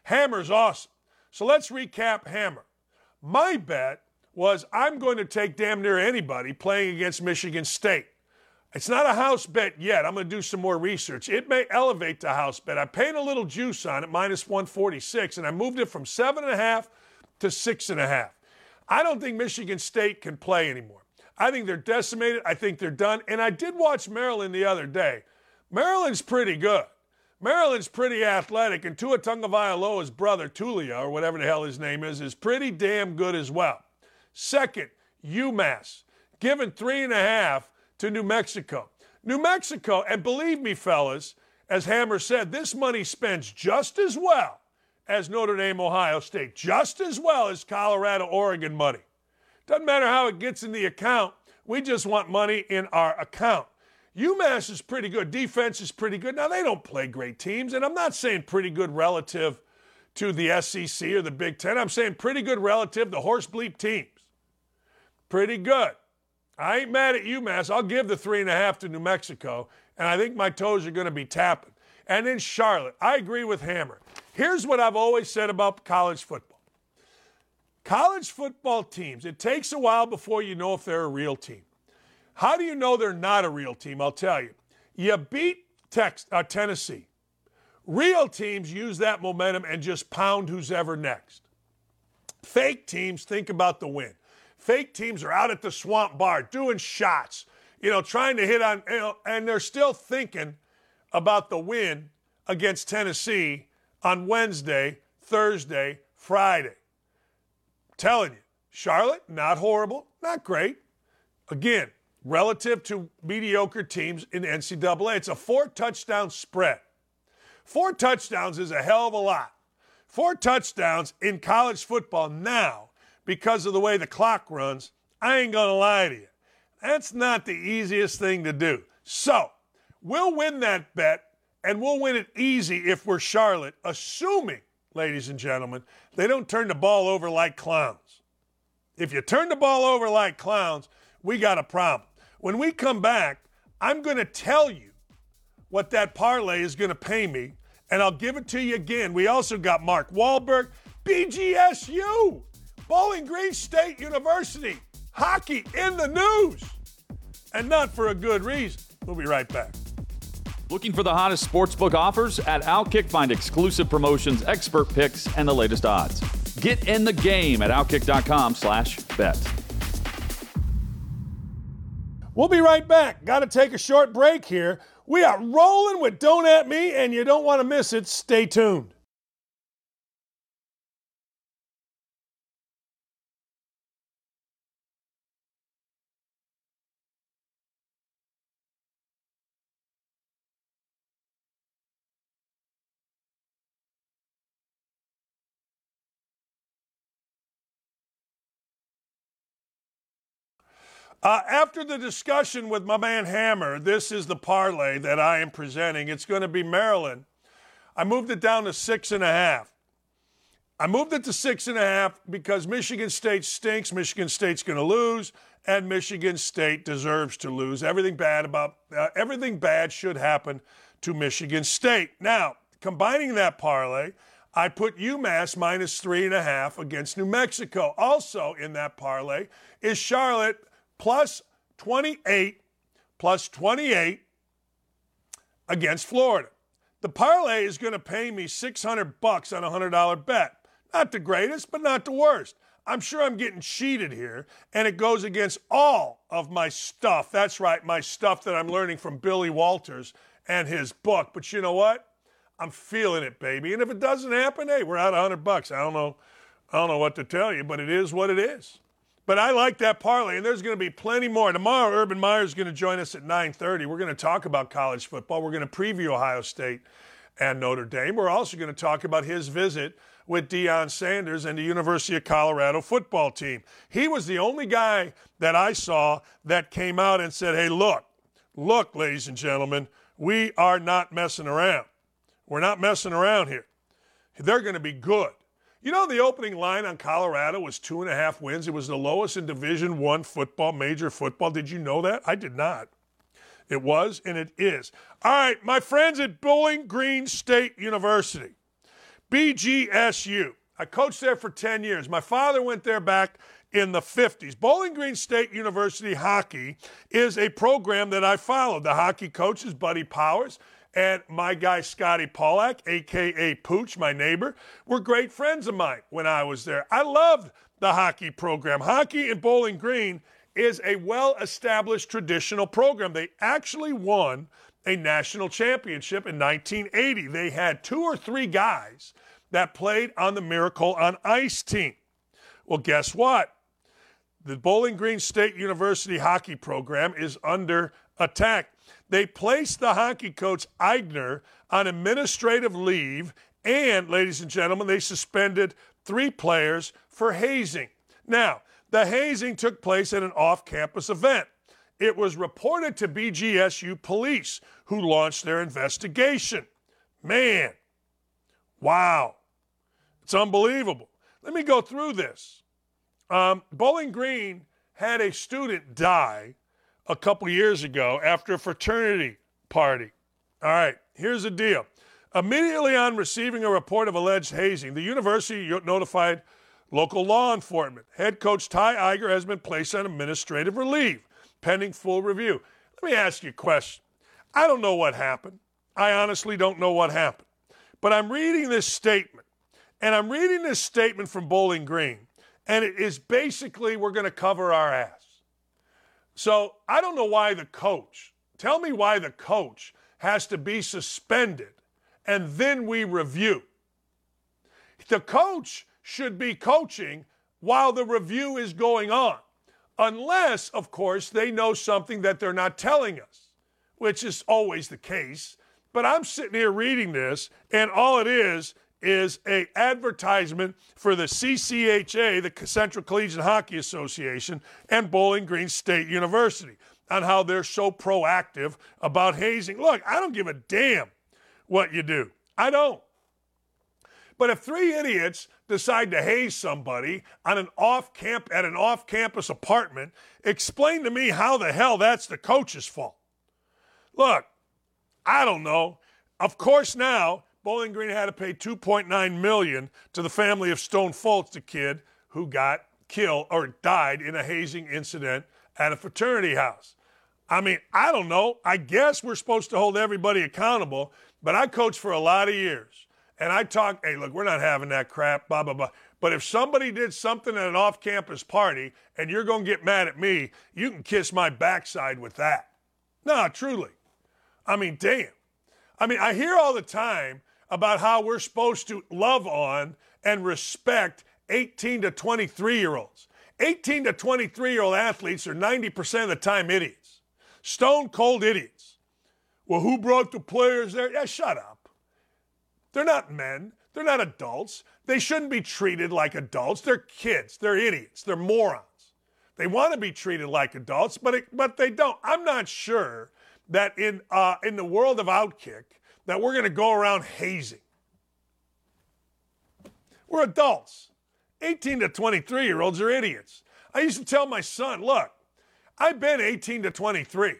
Hammer's awesome. So let's recap Hammer. My bet was I'm going to take damn near anybody playing against Michigan State. It's not a house bet yet. I'm going to do some more research. It may elevate to house bet. I paid a little juice on it, minus 146, and I moved it from 7.5 to 6.5. I don't think Michigan State can play anymore. I think they're decimated. I think they're done. And I did watch Maryland the other day. Maryland's pretty good. Maryland's pretty athletic, and Tua Tagovailoa's brother, Taulia, or whatever the hell his name is, is pretty damn good as well. Second, UMass, given three and a half to New Mexico. New Mexico, and believe me, fellas, as Hammer said, this money spends just as well as Notre Dame, Ohio State, just as well as Colorado, Oregon money. Doesn't matter how it gets in the account, we just want money in our account. UMass is pretty good. Defense is pretty good. Now, they don't play great teams, and I'm not saying pretty good relative to the SEC or the Big Ten. I'm saying pretty good relative to horse bleep teams. Pretty good. I ain't mad at UMass. I'll give the three and a half to New Mexico, and I think my toes are going to be tapping. And then Charlotte, I agree with Hammer. Here's what I've always said about college football college football teams, it takes a while before you know if they're a real team. How do you know they're not a real team? I'll tell you. You beat Tex- uh, Tennessee. Real teams use that momentum and just pound who's ever next. Fake teams think about the win. Fake teams are out at the swamp bar doing shots, you know, trying to hit on, you know, and they're still thinking about the win against Tennessee on Wednesday, Thursday, Friday. telling you, Charlotte, not horrible, not great. Again, relative to mediocre teams in NCAA. It's a four touchdown spread. Four touchdowns is a hell of a lot. Four touchdowns in college football now, because of the way the clock runs, I ain't going to lie to you. That's not the easiest thing to do. So, we'll win that bet, and we'll win it easy if we're Charlotte, assuming, ladies and gentlemen, they don't turn the ball over like clowns. If you turn the ball over like clowns, we got a problem. When we come back, I'm going to tell you what that parlay is going to pay me, and I'll give it to you again. We also got Mark Wahlberg, BGSU, Bowling Green State University, hockey in the news, and not for a good reason. We'll be right back. Looking for the hottest sportsbook offers? At Outkick, find exclusive promotions, expert picks, and the latest odds. Get in the game at outkick.com slash bet. We'll be right back. Got to take a short break here. We are rolling with Don't At Me, and you don't want to miss it. Stay tuned. Uh, after the discussion with my man Hammer, this is the parlay that I am presenting. It's going to be Maryland. I moved it down to six and a half. I moved it to six and a half because Michigan State stinks. Michigan State's going to lose, and Michigan State deserves to lose. Everything bad about uh, everything bad should happen to Michigan State. Now, combining that parlay, I put UMass minus three and a half against New Mexico. Also in that parlay is Charlotte plus 28, plus 28 against Florida. The parlay is going to pay me 600 bucks on a $100 bet. Not the greatest, but not the worst. I'm sure I'm getting cheated here, and it goes against all of my stuff. That's right, my stuff that I'm learning from Billy Walters and his book. But you know what? I'm feeling it, baby. And if it doesn't happen, hey, we're out 100 bucks. I don't know, I don't know what to tell you, but it is what it is. But I like that parlay, and there's going to be plenty more. Tomorrow, Urban Meyer is going to join us at 9:30. We're going to talk about college football. We're going to preview Ohio State and Notre Dame. We're also going to talk about his visit with Deion Sanders and the University of Colorado football team. He was the only guy that I saw that came out and said, "Hey, look, look, ladies and gentlemen, we are not messing around. We're not messing around here. They're going to be good." You know, the opening line on Colorado was two and a half wins. It was the lowest in Division One football, major football. Did you know that? I did not. It was, and it is. All right, my friends at Bowling Green State University, BGSU. I coached there for 10 years. My father went there back in the 50s. Bowling Green State University hockey is a program that I followed. The hockey coach is Buddy Powers and my guy Scotty Paluch, aka Pooch, my neighbor, were great friends of mine when I was there. I loved the hockey program. Hockey in Bowling Green is a well established traditional program. They actually won a national championship in 1980. They had two or three guys that played on the Miracle on Ice team. Well, guess what? The Bowling Green State University hockey program is under attack. They placed the hockey coach Eigner on administrative leave, and, ladies and gentlemen, they suspended three players for hazing. Now, the hazing took place at an off campus event. It was reported to BGSU police, who launched their investigation. Man, wow, it's unbelievable. Let me go through this. Um, Bowling Green had a student die a couple years ago after a fraternity party. All right, here's the deal. Immediately on receiving a report of alleged hazing, the university notified local law enforcement. Head coach Ty Eigner has been placed on administrative relief pending full review. Let me ask you a question. I don't know what happened. I honestly don't know what happened. But I'm reading this statement, and I'm reading this statement from Bowling Green, and it is basically we're going to cover our ass. So I don't know why the coach, tell me why the coach has to be suspended and then we review. The coach should be coaching while the review is going on, unless, of course, they know something that they're not telling us, which is always the case. But I'm sitting here reading this, and all it is is a advertisement for the CCHA, the Central Collegiate Hockey Association, and Bowling Green State University on how they're so proactive about hazing. Look, I don't give a damn what you do. I don't. But if three idiots decide to haze somebody on an off camp at an off-campus apartment, explain to me how the hell that's the coach's fault. Look, I don't know. Of course now Bowling Green had to pay 2.9 million to the family of Stone Foltz, the kid who got killed or died in a hazing incident at a fraternity house. I mean, I don't know. I guess we're supposed to hold everybody accountable, but I coached for a lot of years. And I talk, hey, look, we're not having that crap, blah, blah, blah. But if somebody did something at an off campus party and you're going to get mad at me, you can kiss my backside with that. No, truly. I mean, damn. I mean, I hear all the time about how we're supposed to love on and respect 18 to 23 year olds. 18 to 23 year old athletes are 90% of the time idiots, stone cold idiots. Well, who brought the players there? Yeah, shut up. They're not men. They're not adults. They shouldn't be treated like adults. They're kids. They're idiots. They're morons. They want to be treated like adults, but it, but they don't. I'm not sure that in uh, in the world of Outkick that we're going to go around hazing. We're adults. 18 to 23 year olds are idiots. I used to tell my son, look, I've been 18 to 23.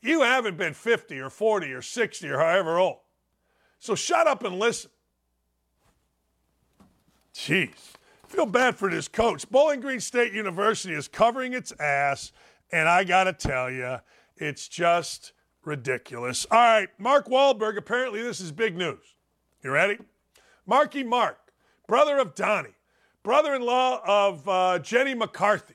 You haven't been 50 or 40 or 60 or however old. So shut up and listen. Jeez. Feel bad for this coach. Bowling Green State University is covering its ass, and I got to tell you, it's just ridiculous. All right, Mark Wahlberg, apparently this is big news. You ready? Marky Mark, brother of Donnie, brother in law of uh, Jenny McCarthy,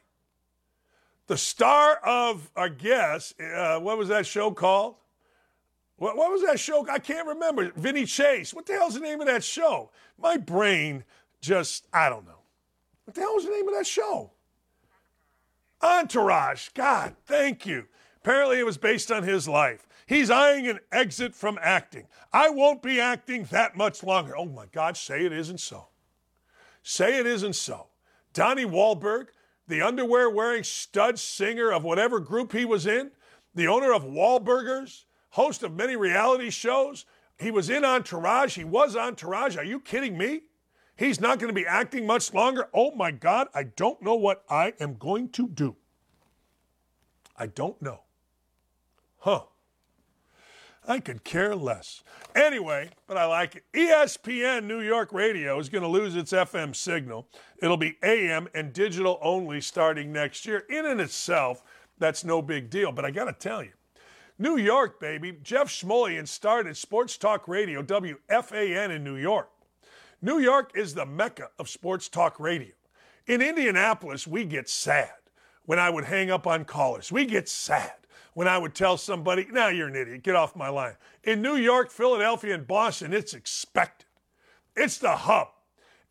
the star of, I guess, uh, what was that show called? What, what was that show? I can't remember. Vinny Chase. What the hell's the name of that show? My brain just, I don't know. What the hell was the name of that show? Entourage. God, thank you. Apparently, it was based on his life. He's eyeing an exit from acting. I won't be acting that much longer. Oh my God, say it isn't so. Say it isn't so. Donnie Wahlberg, the underwear wearing stud singer of whatever group he was in, the owner of Wahlburgers, host of many reality shows. He was in Entourage. He was Entourage. Are you kidding me? He's not going to be acting much longer. Oh my God, I don't know what I am going to do. I don't know. Huh. I could care less. Anyway, but I like it. ESPN New York Radio is going to lose its FM signal. It'll be AM and digital only starting next year. In and itself, that's no big deal. But I got to tell you, New York, baby, Jeff Smulyan started Sports Talk Radio, WFAN in New York. New York is the mecca of sports talk radio. In Indianapolis, we get sad when I would hang up on callers. We get sad when I would tell somebody, now you're an idiot, get off my line. In New York, Philadelphia, and Boston, it's expected. It's the hub.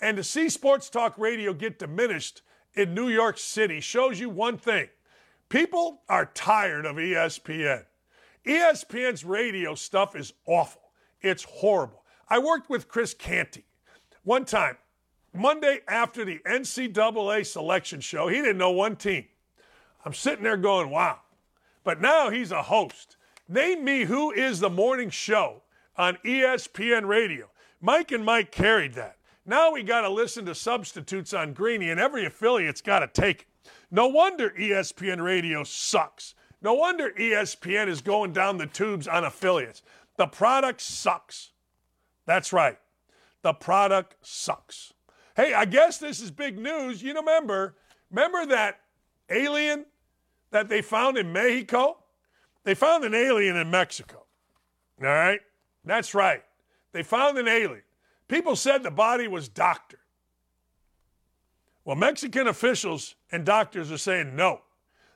And to see sports talk radio get diminished in New York City shows you one thing people are tired of ESPN. ESPN's radio stuff is awful, it's horrible. I worked with Chris Canty one time, Monday after the NCAA selection show, he didn't know one team. I'm sitting there going, wow. But now he's a host. Name me who is the morning show on ESPN radio. Mike and Mike carried that. Now we got to listen to substitutes on Greeny, and every affiliate's got to take it. No wonder ESPN radio sucks. No wonder ESPN is going down the tubes on affiliates. The product sucks. That's right. The product sucks. Hey, I guess this is big news. You remember, remember that alien that they found in Mexico? They found an alien in Mexico. All right? That's right. They found an alien. People said the body was doctored. Well, Mexican officials and doctors are saying no.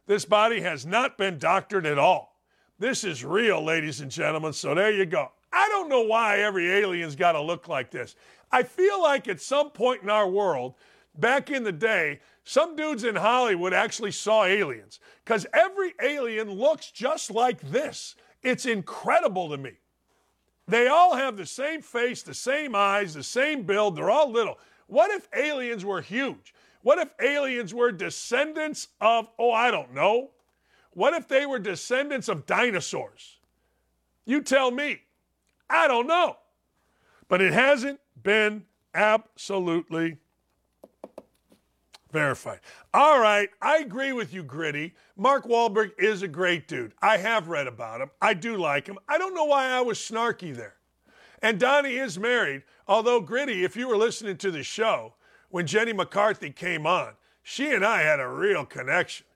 This body has not been doctored at all. This is real, ladies and gentlemen. So there you go. I don't know why every alien's got to look like this. I feel like at some point in our world, back in the day, some dudes in Hollywood actually saw aliens because every alien looks just like this. It's incredible to me. They all have the same face, the same eyes, the same build. They're all little. What if aliens were huge? What if aliens were descendants of, oh, I don't know. What if they were descendants of dinosaurs? You tell me. I don't know. But it hasn't been absolutely verified. All right, I agree with you, Gritty. Mark Wahlberg is a great dude. I have read about him. I do like him. I don't know why I was snarky there. And Donnie is married, although Gritty, if you were listening to the show when Jenny McCarthy came on, she and I had a real connection.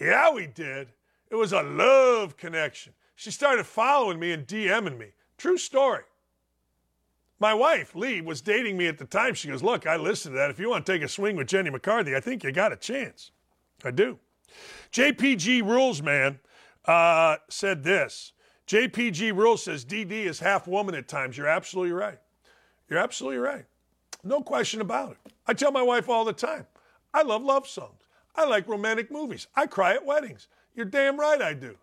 Yeah, we did. It was a love connection. She started following me and DMing me. True story. My wife, Lee, was dating me at the time. She goes, Look, I listened to that. If you want to take a swing with Jenny McCarthy, I think you got a chance. I do. JPG Rules, man, uh, said this. JPG Rules says DD is half woman at times. You're absolutely right. You're absolutely right. No question about it. I tell my wife all the time I love love songs. I like romantic movies. I cry at weddings. You're damn right I do.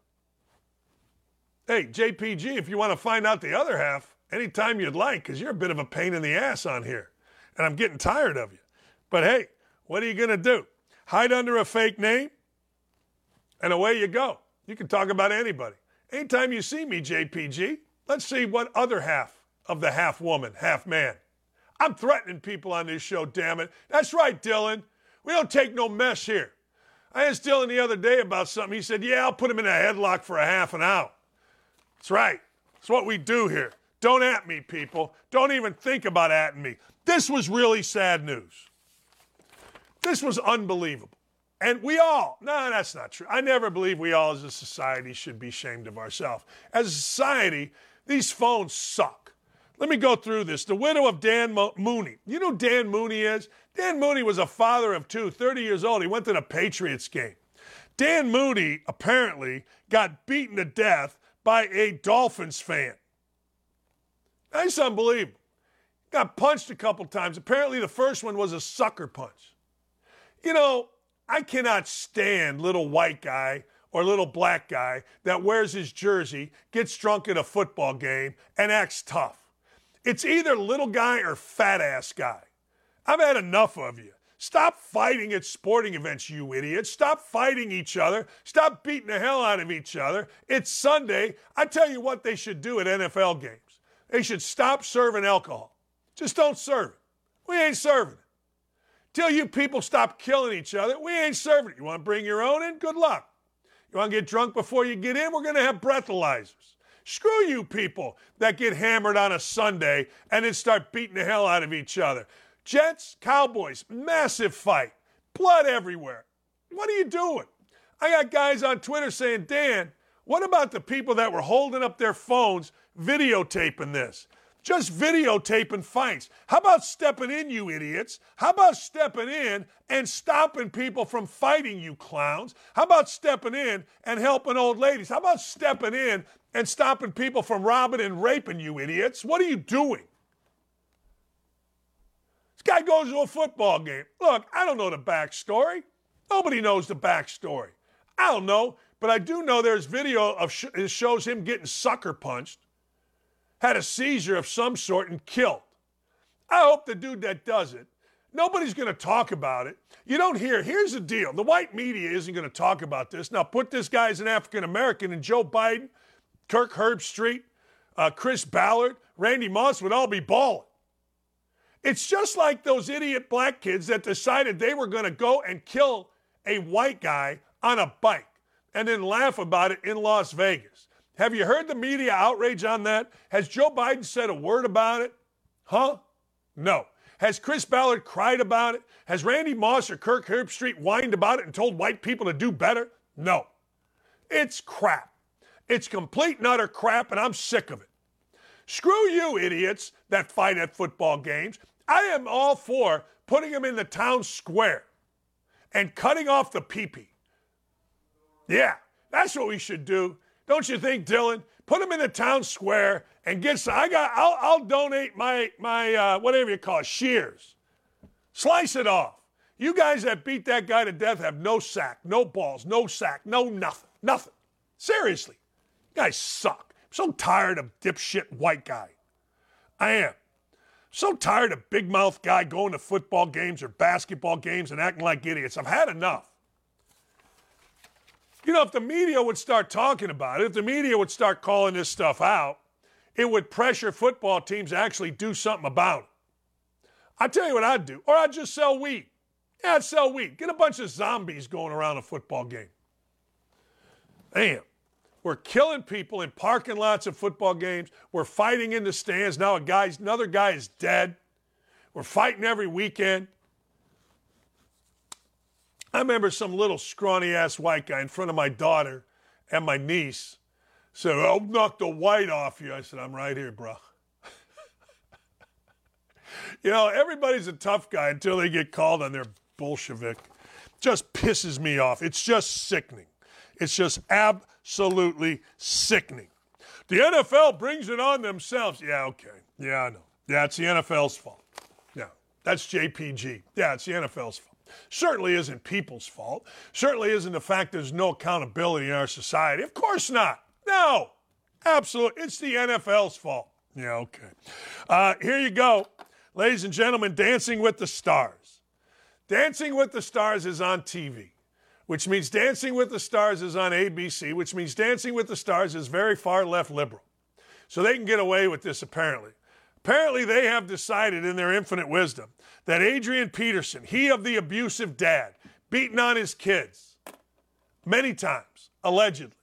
Hey, JPG, if you want to find out the other half, anytime you'd like, because you're a bit of a pain in the ass on here. And I'm getting tired of you. But hey, what are you going to do? Hide under a fake name? And away you go. You can talk about anybody. Anytime you see me, JPG, let's see what other half of the half woman, half man. I'm threatening people on this show, damn it. That's right, Dylan. We don't take no mess here. I asked Dylan the other day about something. He said, Yeah, I'll put him in a headlock for a half an hour. That's right. That's what we do here. Don't at me, people. Don't even think about atting me. This was really sad news. This was unbelievable. And we all, no, that's not true. I never believe we all as a society should be ashamed of ourselves. As a society, these phones suck. Let me go through this. The widow of Dan Mo- Mooney. You know who Dan Mooney is? Dan Mooney was a father of two, 30 years old. He went to the Patriots game. Dan Mooney apparently got beaten to death by a Dolphins fan. That's unbelievable. Got punched a couple times. Apparently, the first one was a sucker punch. You know, I cannot stand little white guy or little black guy that wears his jersey, gets drunk at a football game, and acts tough. It's either little guy or fat ass guy. I've had enough of you. Stop fighting at sporting events, you idiots. Stop fighting each other. Stop beating the hell out of each other. It's Sunday. I tell you what they should do at NFL games. They should stop serving alcohol. Just don't serve it. We ain't serving it. Till you people stop killing each other, we ain't serving it. You want to bring your own in? Good luck. You want to get drunk before you get in? We're going to have breathalyzers. Screw you people that get hammered on a Sunday and then start beating the hell out of each other. Jets, Cowboys, massive fight, blood everywhere. What are you doing? I got guys on Twitter saying, Dan, what about the people that were holding up their phones videotaping this? Just videotaping fights. How about stepping in, you idiots? How about stepping in and stopping people from fighting, you clowns? How about stepping in and helping old ladies? How about stepping in and stopping people from robbing and raping, you idiots? What are you doing? This guy goes to a football game. Look, I don't know the backstory. Nobody knows the backstory. I don't know, but I do know there's video of sh- shows him getting sucker punched, had a seizure of some sort, and killed. I hope the dude that does it, nobody's going to talk about it. You don't hear. Here's the deal: the white media isn't going to talk about this. Now, put this guy as an African American, and Joe Biden, Kirk Herbstreit, uh, Chris Ballard, Randy Moss would all be balling. It's just like those idiot black kids that decided they were going to go and kill a white guy on a bike and then laugh about it in Las Vegas. Have you heard the media outrage on that? Has Joe Biden said a word about it? Huh? No. Has Chris Ballard cried about it? Has Randy Moss or Kirk Herbstreit whined about it and told white people to do better? No. It's crap. It's complete and utter crap, and I'm sick of it. Screw you, idiots that fight at football games. I am all for putting them in the town square and cutting off the peepee. Yeah, that's what we should do. Don't you think, Dylan? Put them in the town square and get some. I got. I'll, I'll donate my my uh, whatever you call it, shears. Slice it off. You guys that beat that guy to death have no sack, no balls, no sack, no nothing, nothing. Seriously, you guys suck. I'm so tired of dipshit white guy. I am. So tired of big mouth guy going to football games or basketball games and acting like idiots. I've had enough. You know, if the media would start talking about it, if the media would start calling this stuff out, it would pressure football teams to actually do something about it. I tell you what I'd do, or I'd just sell weed. Yeah, I'd sell weed. Get a bunch of zombies going around a football game. Damn. We're killing people in parking lots of football games. We're fighting in the stands. Now a guy's another guy is dead. We're fighting every weekend. I remember some little scrawny ass white guy in front of my daughter and my niece said, I'll knock the white off you. I said, I'm right here, bro. you know, everybody's a tough guy until they get called on their Bolshevik. Just pisses me off. It's just sickening. It's just absolutely sickening. The NFL brings it on themselves. Yeah, okay. Yeah, I know. Yeah, it's the NFL's fault. Yeah, that's JPG. Yeah, it's the NFL's fault. Certainly isn't people's fault. Certainly isn't the fact there's no accountability in our society. Of course not. No, absolutely. It's the NFL's fault. Yeah, okay. Uh, here you go. Ladies and gentlemen, Dancing with the Stars. Dancing with the Stars is on TV, which means Dancing with the Stars is on ABC, which means Dancing with the Stars is very far left liberal. So they can get away with this, apparently. Apparently, they have decided in their infinite wisdom that Adrian Peterson, he of the abusive dad, beating on his kids many times, allegedly,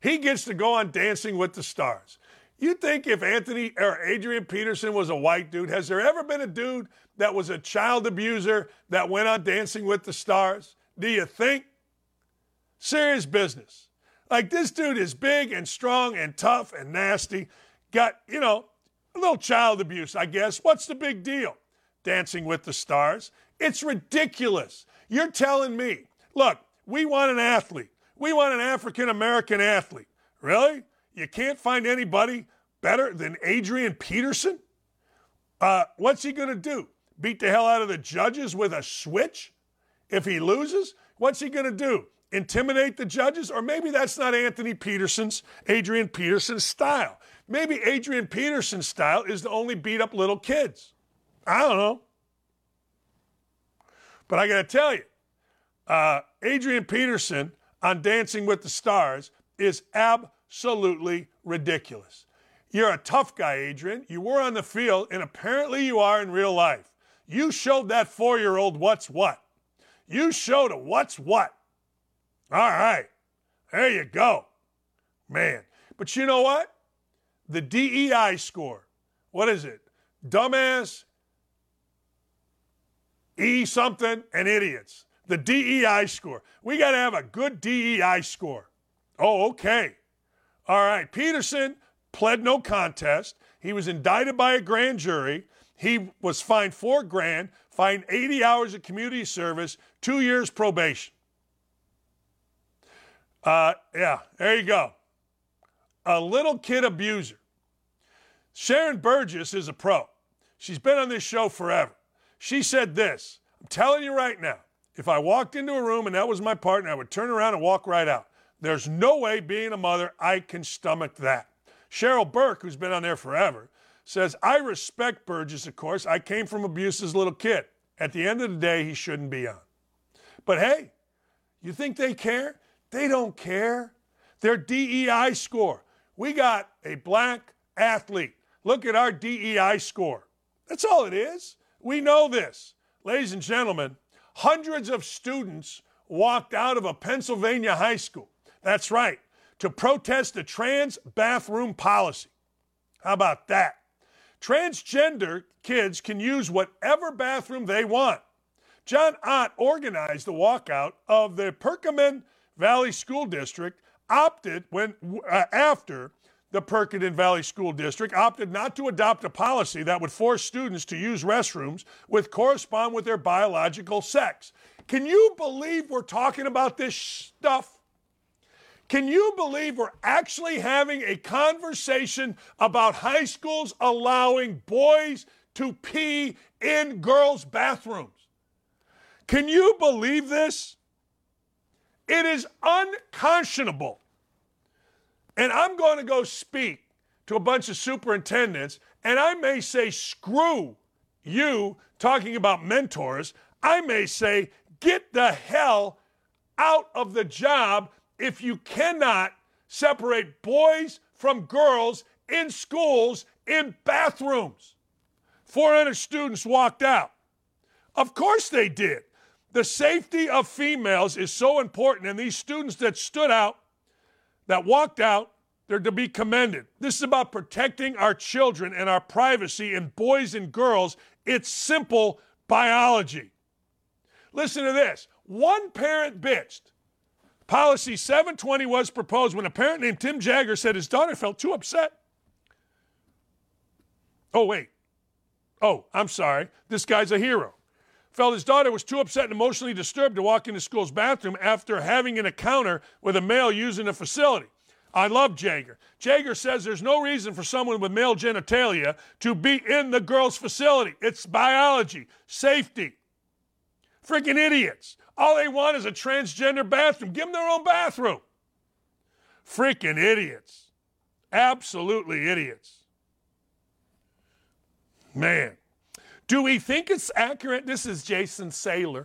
he gets to go on Dancing with the Stars. You think if Anthony or Adrian Peterson was a white dude, has there ever been a dude that was a child abuser that went on Dancing with the Stars? Do you think? Serious business. Like this dude is big and strong and tough and nasty. Got, you know, a little child abuse, I guess. What's the big deal? Dancing with the Stars. It's ridiculous. You're telling me, look, we want an athlete. We want an African American athlete. Really? You can't find anybody better than Adrian Peterson? Uh, what's he going to do? Beat the hell out of the judges with a switch if he loses? What's he going to do? Intimidate the judges? Or maybe that's not Anthony Peterson's, Adrian Peterson's style. Maybe Adrian Peterson's style is to only beat up little kids. I don't know. But I got to tell you, uh, Adrian Peterson on Dancing with the Stars is absolutely ridiculous. You're a tough guy, Adrian. You were on the field, and apparently you are in real life. You showed that four year old what's what. You showed a what's what. All right. There you go. Man. But you know what? The DEI score. What is it? Dumbass, E something, and idiots. The DEI score. We got to have a good DEI score. Oh, okay. All right. Peterson pled no contest. He was indicted by a grand jury. He was fined four grand, fined 80 hours of community service, two years probation. Uh, yeah, there you go. A little kid abuser. Sharna Burgess is a pro. She's been on this show forever. She said this I'm telling you right now, if I walked into a room and that was my partner, I would turn around and walk right out. There's no way, being a mother, I can stomach that. Cheryl Burke, who's been on there forever, says, I respect Burgess, of course. I came from abuse as a little kid. At the end of the day, he shouldn't be on. But hey, you think they care? They don't care. Their DEI score. We got a black athlete. Look at our DEI score. That's all it is. We know this. Ladies and gentlemen, hundreds of students walked out of a Pennsylvania high school. That's right, to protest the trans bathroom policy. How about that? Transgender kids can use whatever bathroom they want. John Ott organized the walkout of the Perkiomen Valley School District, opted when uh, after the Perkiomen Valley School District opted not to adopt a policy that would force students to use restrooms which correspond with their biological sex. Can you believe we're talking about this stuff? Can you believe we're actually having a conversation about high schools allowing boys to pee in girls' bathrooms? Can you believe this? It is unconscionable. And I'm going to go speak to a bunch of superintendents, and I may say, screw you talking about mentors. I may say, get the hell out of the job if you cannot separate boys from girls in schools in bathrooms. 400 students walked out. Of course they did. The safety of females is so important, and these students that stood out, that walked out, they're to be commended. This is about protecting our children and our privacy and boys and girls. It's simple biology. Listen to this. One parent bitched. Policy 720 was proposed when a parent named Tim Jagger said his daughter felt too upset. Oh, wait. Oh, I'm sorry. This guy's a hero felt his daughter was too upset and emotionally disturbed to walk into school's bathroom after having an encounter with a male using the facility. I love Jager. Jager says there's no reason for someone with male genitalia to be in the girl's facility. It's biology, safety. Freaking idiots. All they want is a transgender bathroom. Give them their own bathroom. Freaking idiots. Absolutely idiots. Man. Do we think it's accurate? This is Jason Saylor.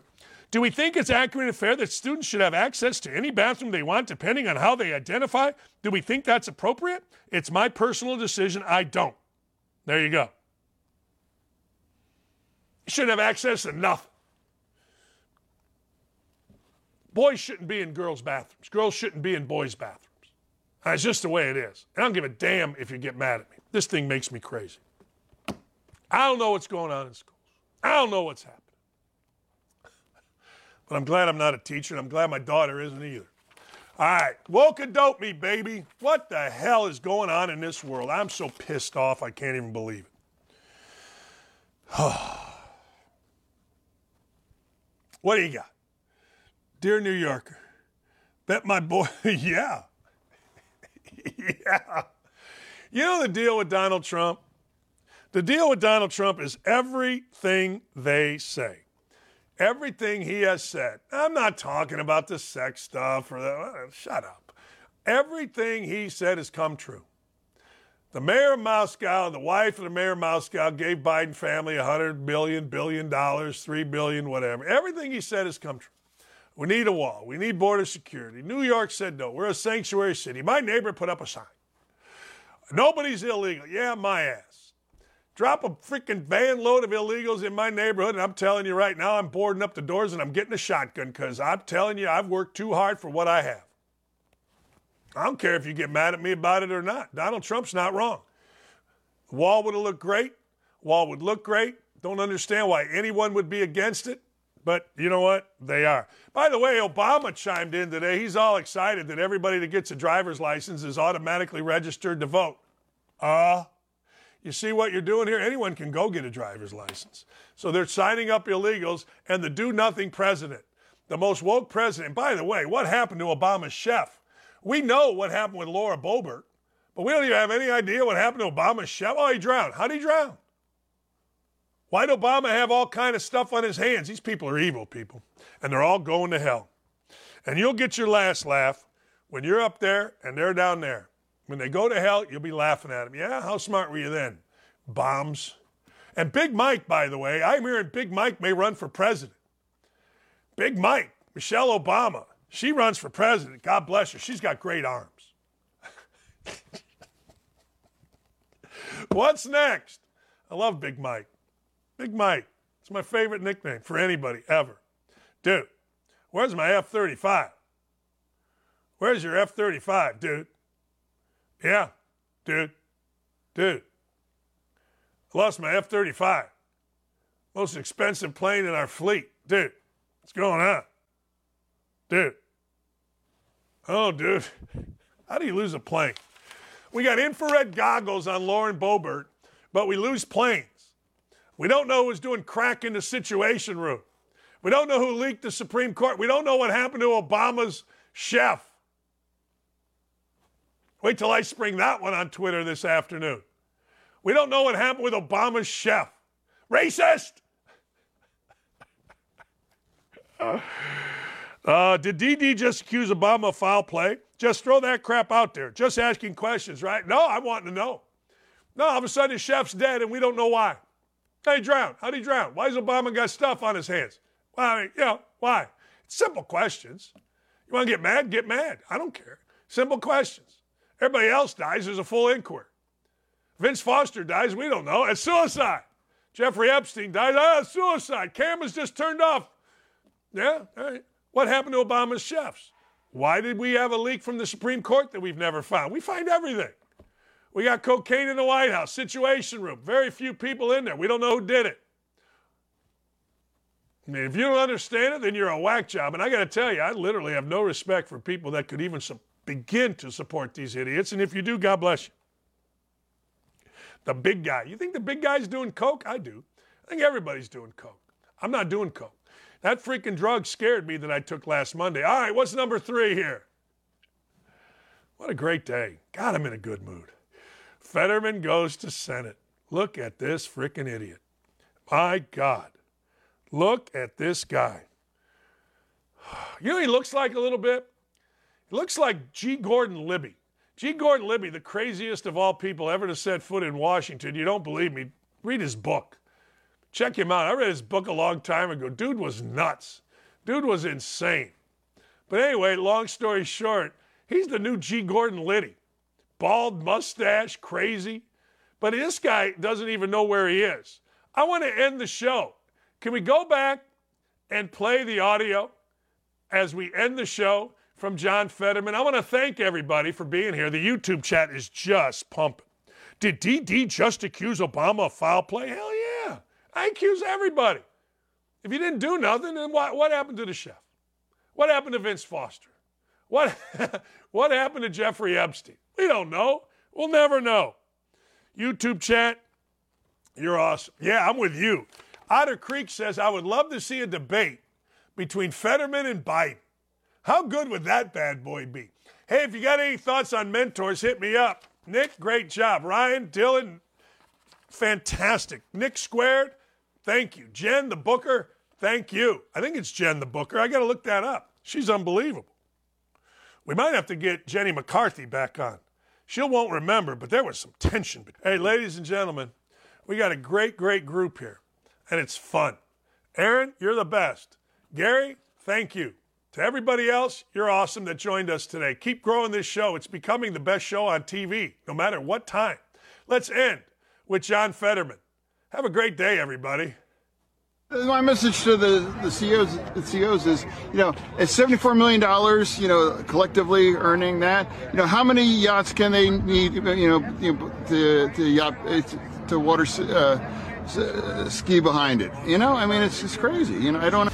Do we think it's accurate and fair that students should have access to any bathroom they want depending on how they identify? Do we think that's appropriate? It's my personal decision. I don't. There you go. You shouldn't have access to nothing. Boys shouldn't be in girls' bathrooms. Girls shouldn't be in boys' bathrooms. That's just the way it is. And I don't give a damn if you get mad at me. This thing makes me crazy. I don't know what's going on in schools. I don't know what's happening. But I'm glad I'm not a teacher, and I'm glad my daughter isn't either. All right, woke dope me, baby. What the hell is going on in this world? I'm so pissed off, I can't even believe it. what do you got? Dear New Yorker, bet my boy, yeah. yeah. You know the deal with Donald Trump? The deal with Donald Trump is everything they say. Everything he has said. I'm not talking about the sex stuff or the. Uh, shut up. Everything he said has come true. The mayor of Moscow, the wife of the mayor of Moscow, gave Biden family a hundred billion, billion dollars, three billion, whatever. Everything he said has come true. We need a wall. We need border security. New York said no. We're a sanctuary city. My neighbor put up a sign. Nobody's illegal. Yeah, my ass. Drop a freaking van load of illegals in my neighborhood, and I'm telling you right now, I'm boarding up the doors and I'm getting a shotgun because I'm telling you, I've worked too hard for what I have. I don't care if you get mad at me about it or not. Donald Trump's not wrong. Wall would have looked great. Wall would look great. Don't understand why anyone would be against it. But you know what? They are. By the way, Obama chimed in today. He's all excited that everybody that gets a driver's license is automatically registered to vote. Uh, you see what you're doing here? Anyone can go get a driver's license. So they're signing up illegals and the do nothing president, the most woke president. By the way, what happened to Obama's chef? We know what happened with Lauren Boebert, but we don't even have any idea what happened to Obama's chef. Oh, he drowned. How did he drown? Why'd Obama have all kind of stuff on his hands? These people are evil people, and they're all going to hell. And you'll get your last laugh when you're up there and they're down there. When they go to hell, you'll be laughing at them. Yeah, how smart were you then? Bombs. And Big Mike, by the way, I'm hearing Big Mike may run for president. Big Mike, Michelle Obama, she runs for president. God bless her. She's got great arms. What's next? I love Big Mike. Big Mike. It's my favorite nickname for anybody ever. Dude, where's my F 35? Where's your F 35, dude? Yeah, dude. Dude. I lost my F 35. Most expensive plane in our fleet. Dude, what's going on? Dude. Oh, dude. How do you lose a plane? We got infrared goggles on Lauren Boebert, but we lose planes. We don't know who's doing crack in the Situation Room. We don't know who leaked the Supreme Court. We don't know what happened to Obama's chef. Wait till I spring that one on Twitter this afternoon. We don't know what happened with Obama's chef. Racist! Uh, did DD just accuse Obama of foul play? Just throw that crap out there. Just asking questions, right? No, I want to know. No, all of a sudden the chef's dead and we don't know why. How he drown? How'd he drown? Why has Obama got stuff on his hands? Well, I mean, you know, why? Simple questions. You want to get mad? Get mad. I don't care. Simple questions. Everybody else dies, there's a full inquiry. Vince Foster dies, we don't know. It's suicide. Jeffrey Epstein dies, ah, suicide. Cameras just turned off. Yeah, all right. What happened to Obama's chefs? Why did we have a leak from the Supreme Court that we've never found? We find everything. We got cocaine in the White House, Situation Room, very few people in there. We don't know who did it. I mean, if you don't understand it, then you're a whack job. And I got to tell you, I literally have no respect for people that could even su- begin to support these idiots. And if you do, God bless you. The big guy. You think the big guy's doing coke? I do. I think everybody's doing coke. I'm not doing coke. That freaking drug scared me that I took last Monday. All right, what's number three here? What a great day. God, I'm in a good mood. Fetterman goes to Senate. Look at this freaking idiot. My God. Look at this guy. You know he looks like a little bit? He looks like G. Gordon Liddy. G. Gordon Liddy, the craziest of all people ever to set foot in Washington. You don't believe me? Read his book. Check him out. I read his book a long time ago. Dude was nuts. Dude was insane. But anyway, long story short, he's the new G. Gordon Liddy. Bald mustache, crazy. But this guy doesn't even know where he is. I want to end the show. Can we go back and play the audio as we end the show from John Fetterman? I want to thank everybody for being here. The YouTube chat is just pumping. Did DD just accuse Obama of foul play? Hell yeah. I accuse everybody. If you didn't do nothing, then what, what happened to the chef? What happened to Vince Foster? What, what happened to Jeffrey Epstein? We don't know. We'll never know. YouTube chat, you're awesome. Yeah, I'm with you. Otter Creek says, I would love to see a debate between Fetterman and Biden. How good would that bad boy be? Hey, if you got any thoughts on mentors, hit me up. Nick, great job. Ryan, Dylan, fantastic. Nick Squared, thank you. Jen, the Booker, thank you. I think it's Jen, the Booker. I got to look that up. She's unbelievable. We might have to get Jenny McCarthy back on. She won't remember, but there was some tension. Hey, ladies and gentlemen, we got a great, great group here, and it's fun. Aaron, you're the best. Gary, thank you. To everybody else, you're awesome that joined us today. Keep growing this show. It's becoming the best show on TV, no matter what time. Let's end with John Fetterman. Have a great day, everybody. My message to the, the CEOs the CEOs is, you know, at seventy four million dollars, you know, collectively earning that, you know, how many yachts can they need, you know, you know to to yacht to water uh, ski behind it? You know, I mean, it's just crazy. You know, I don't.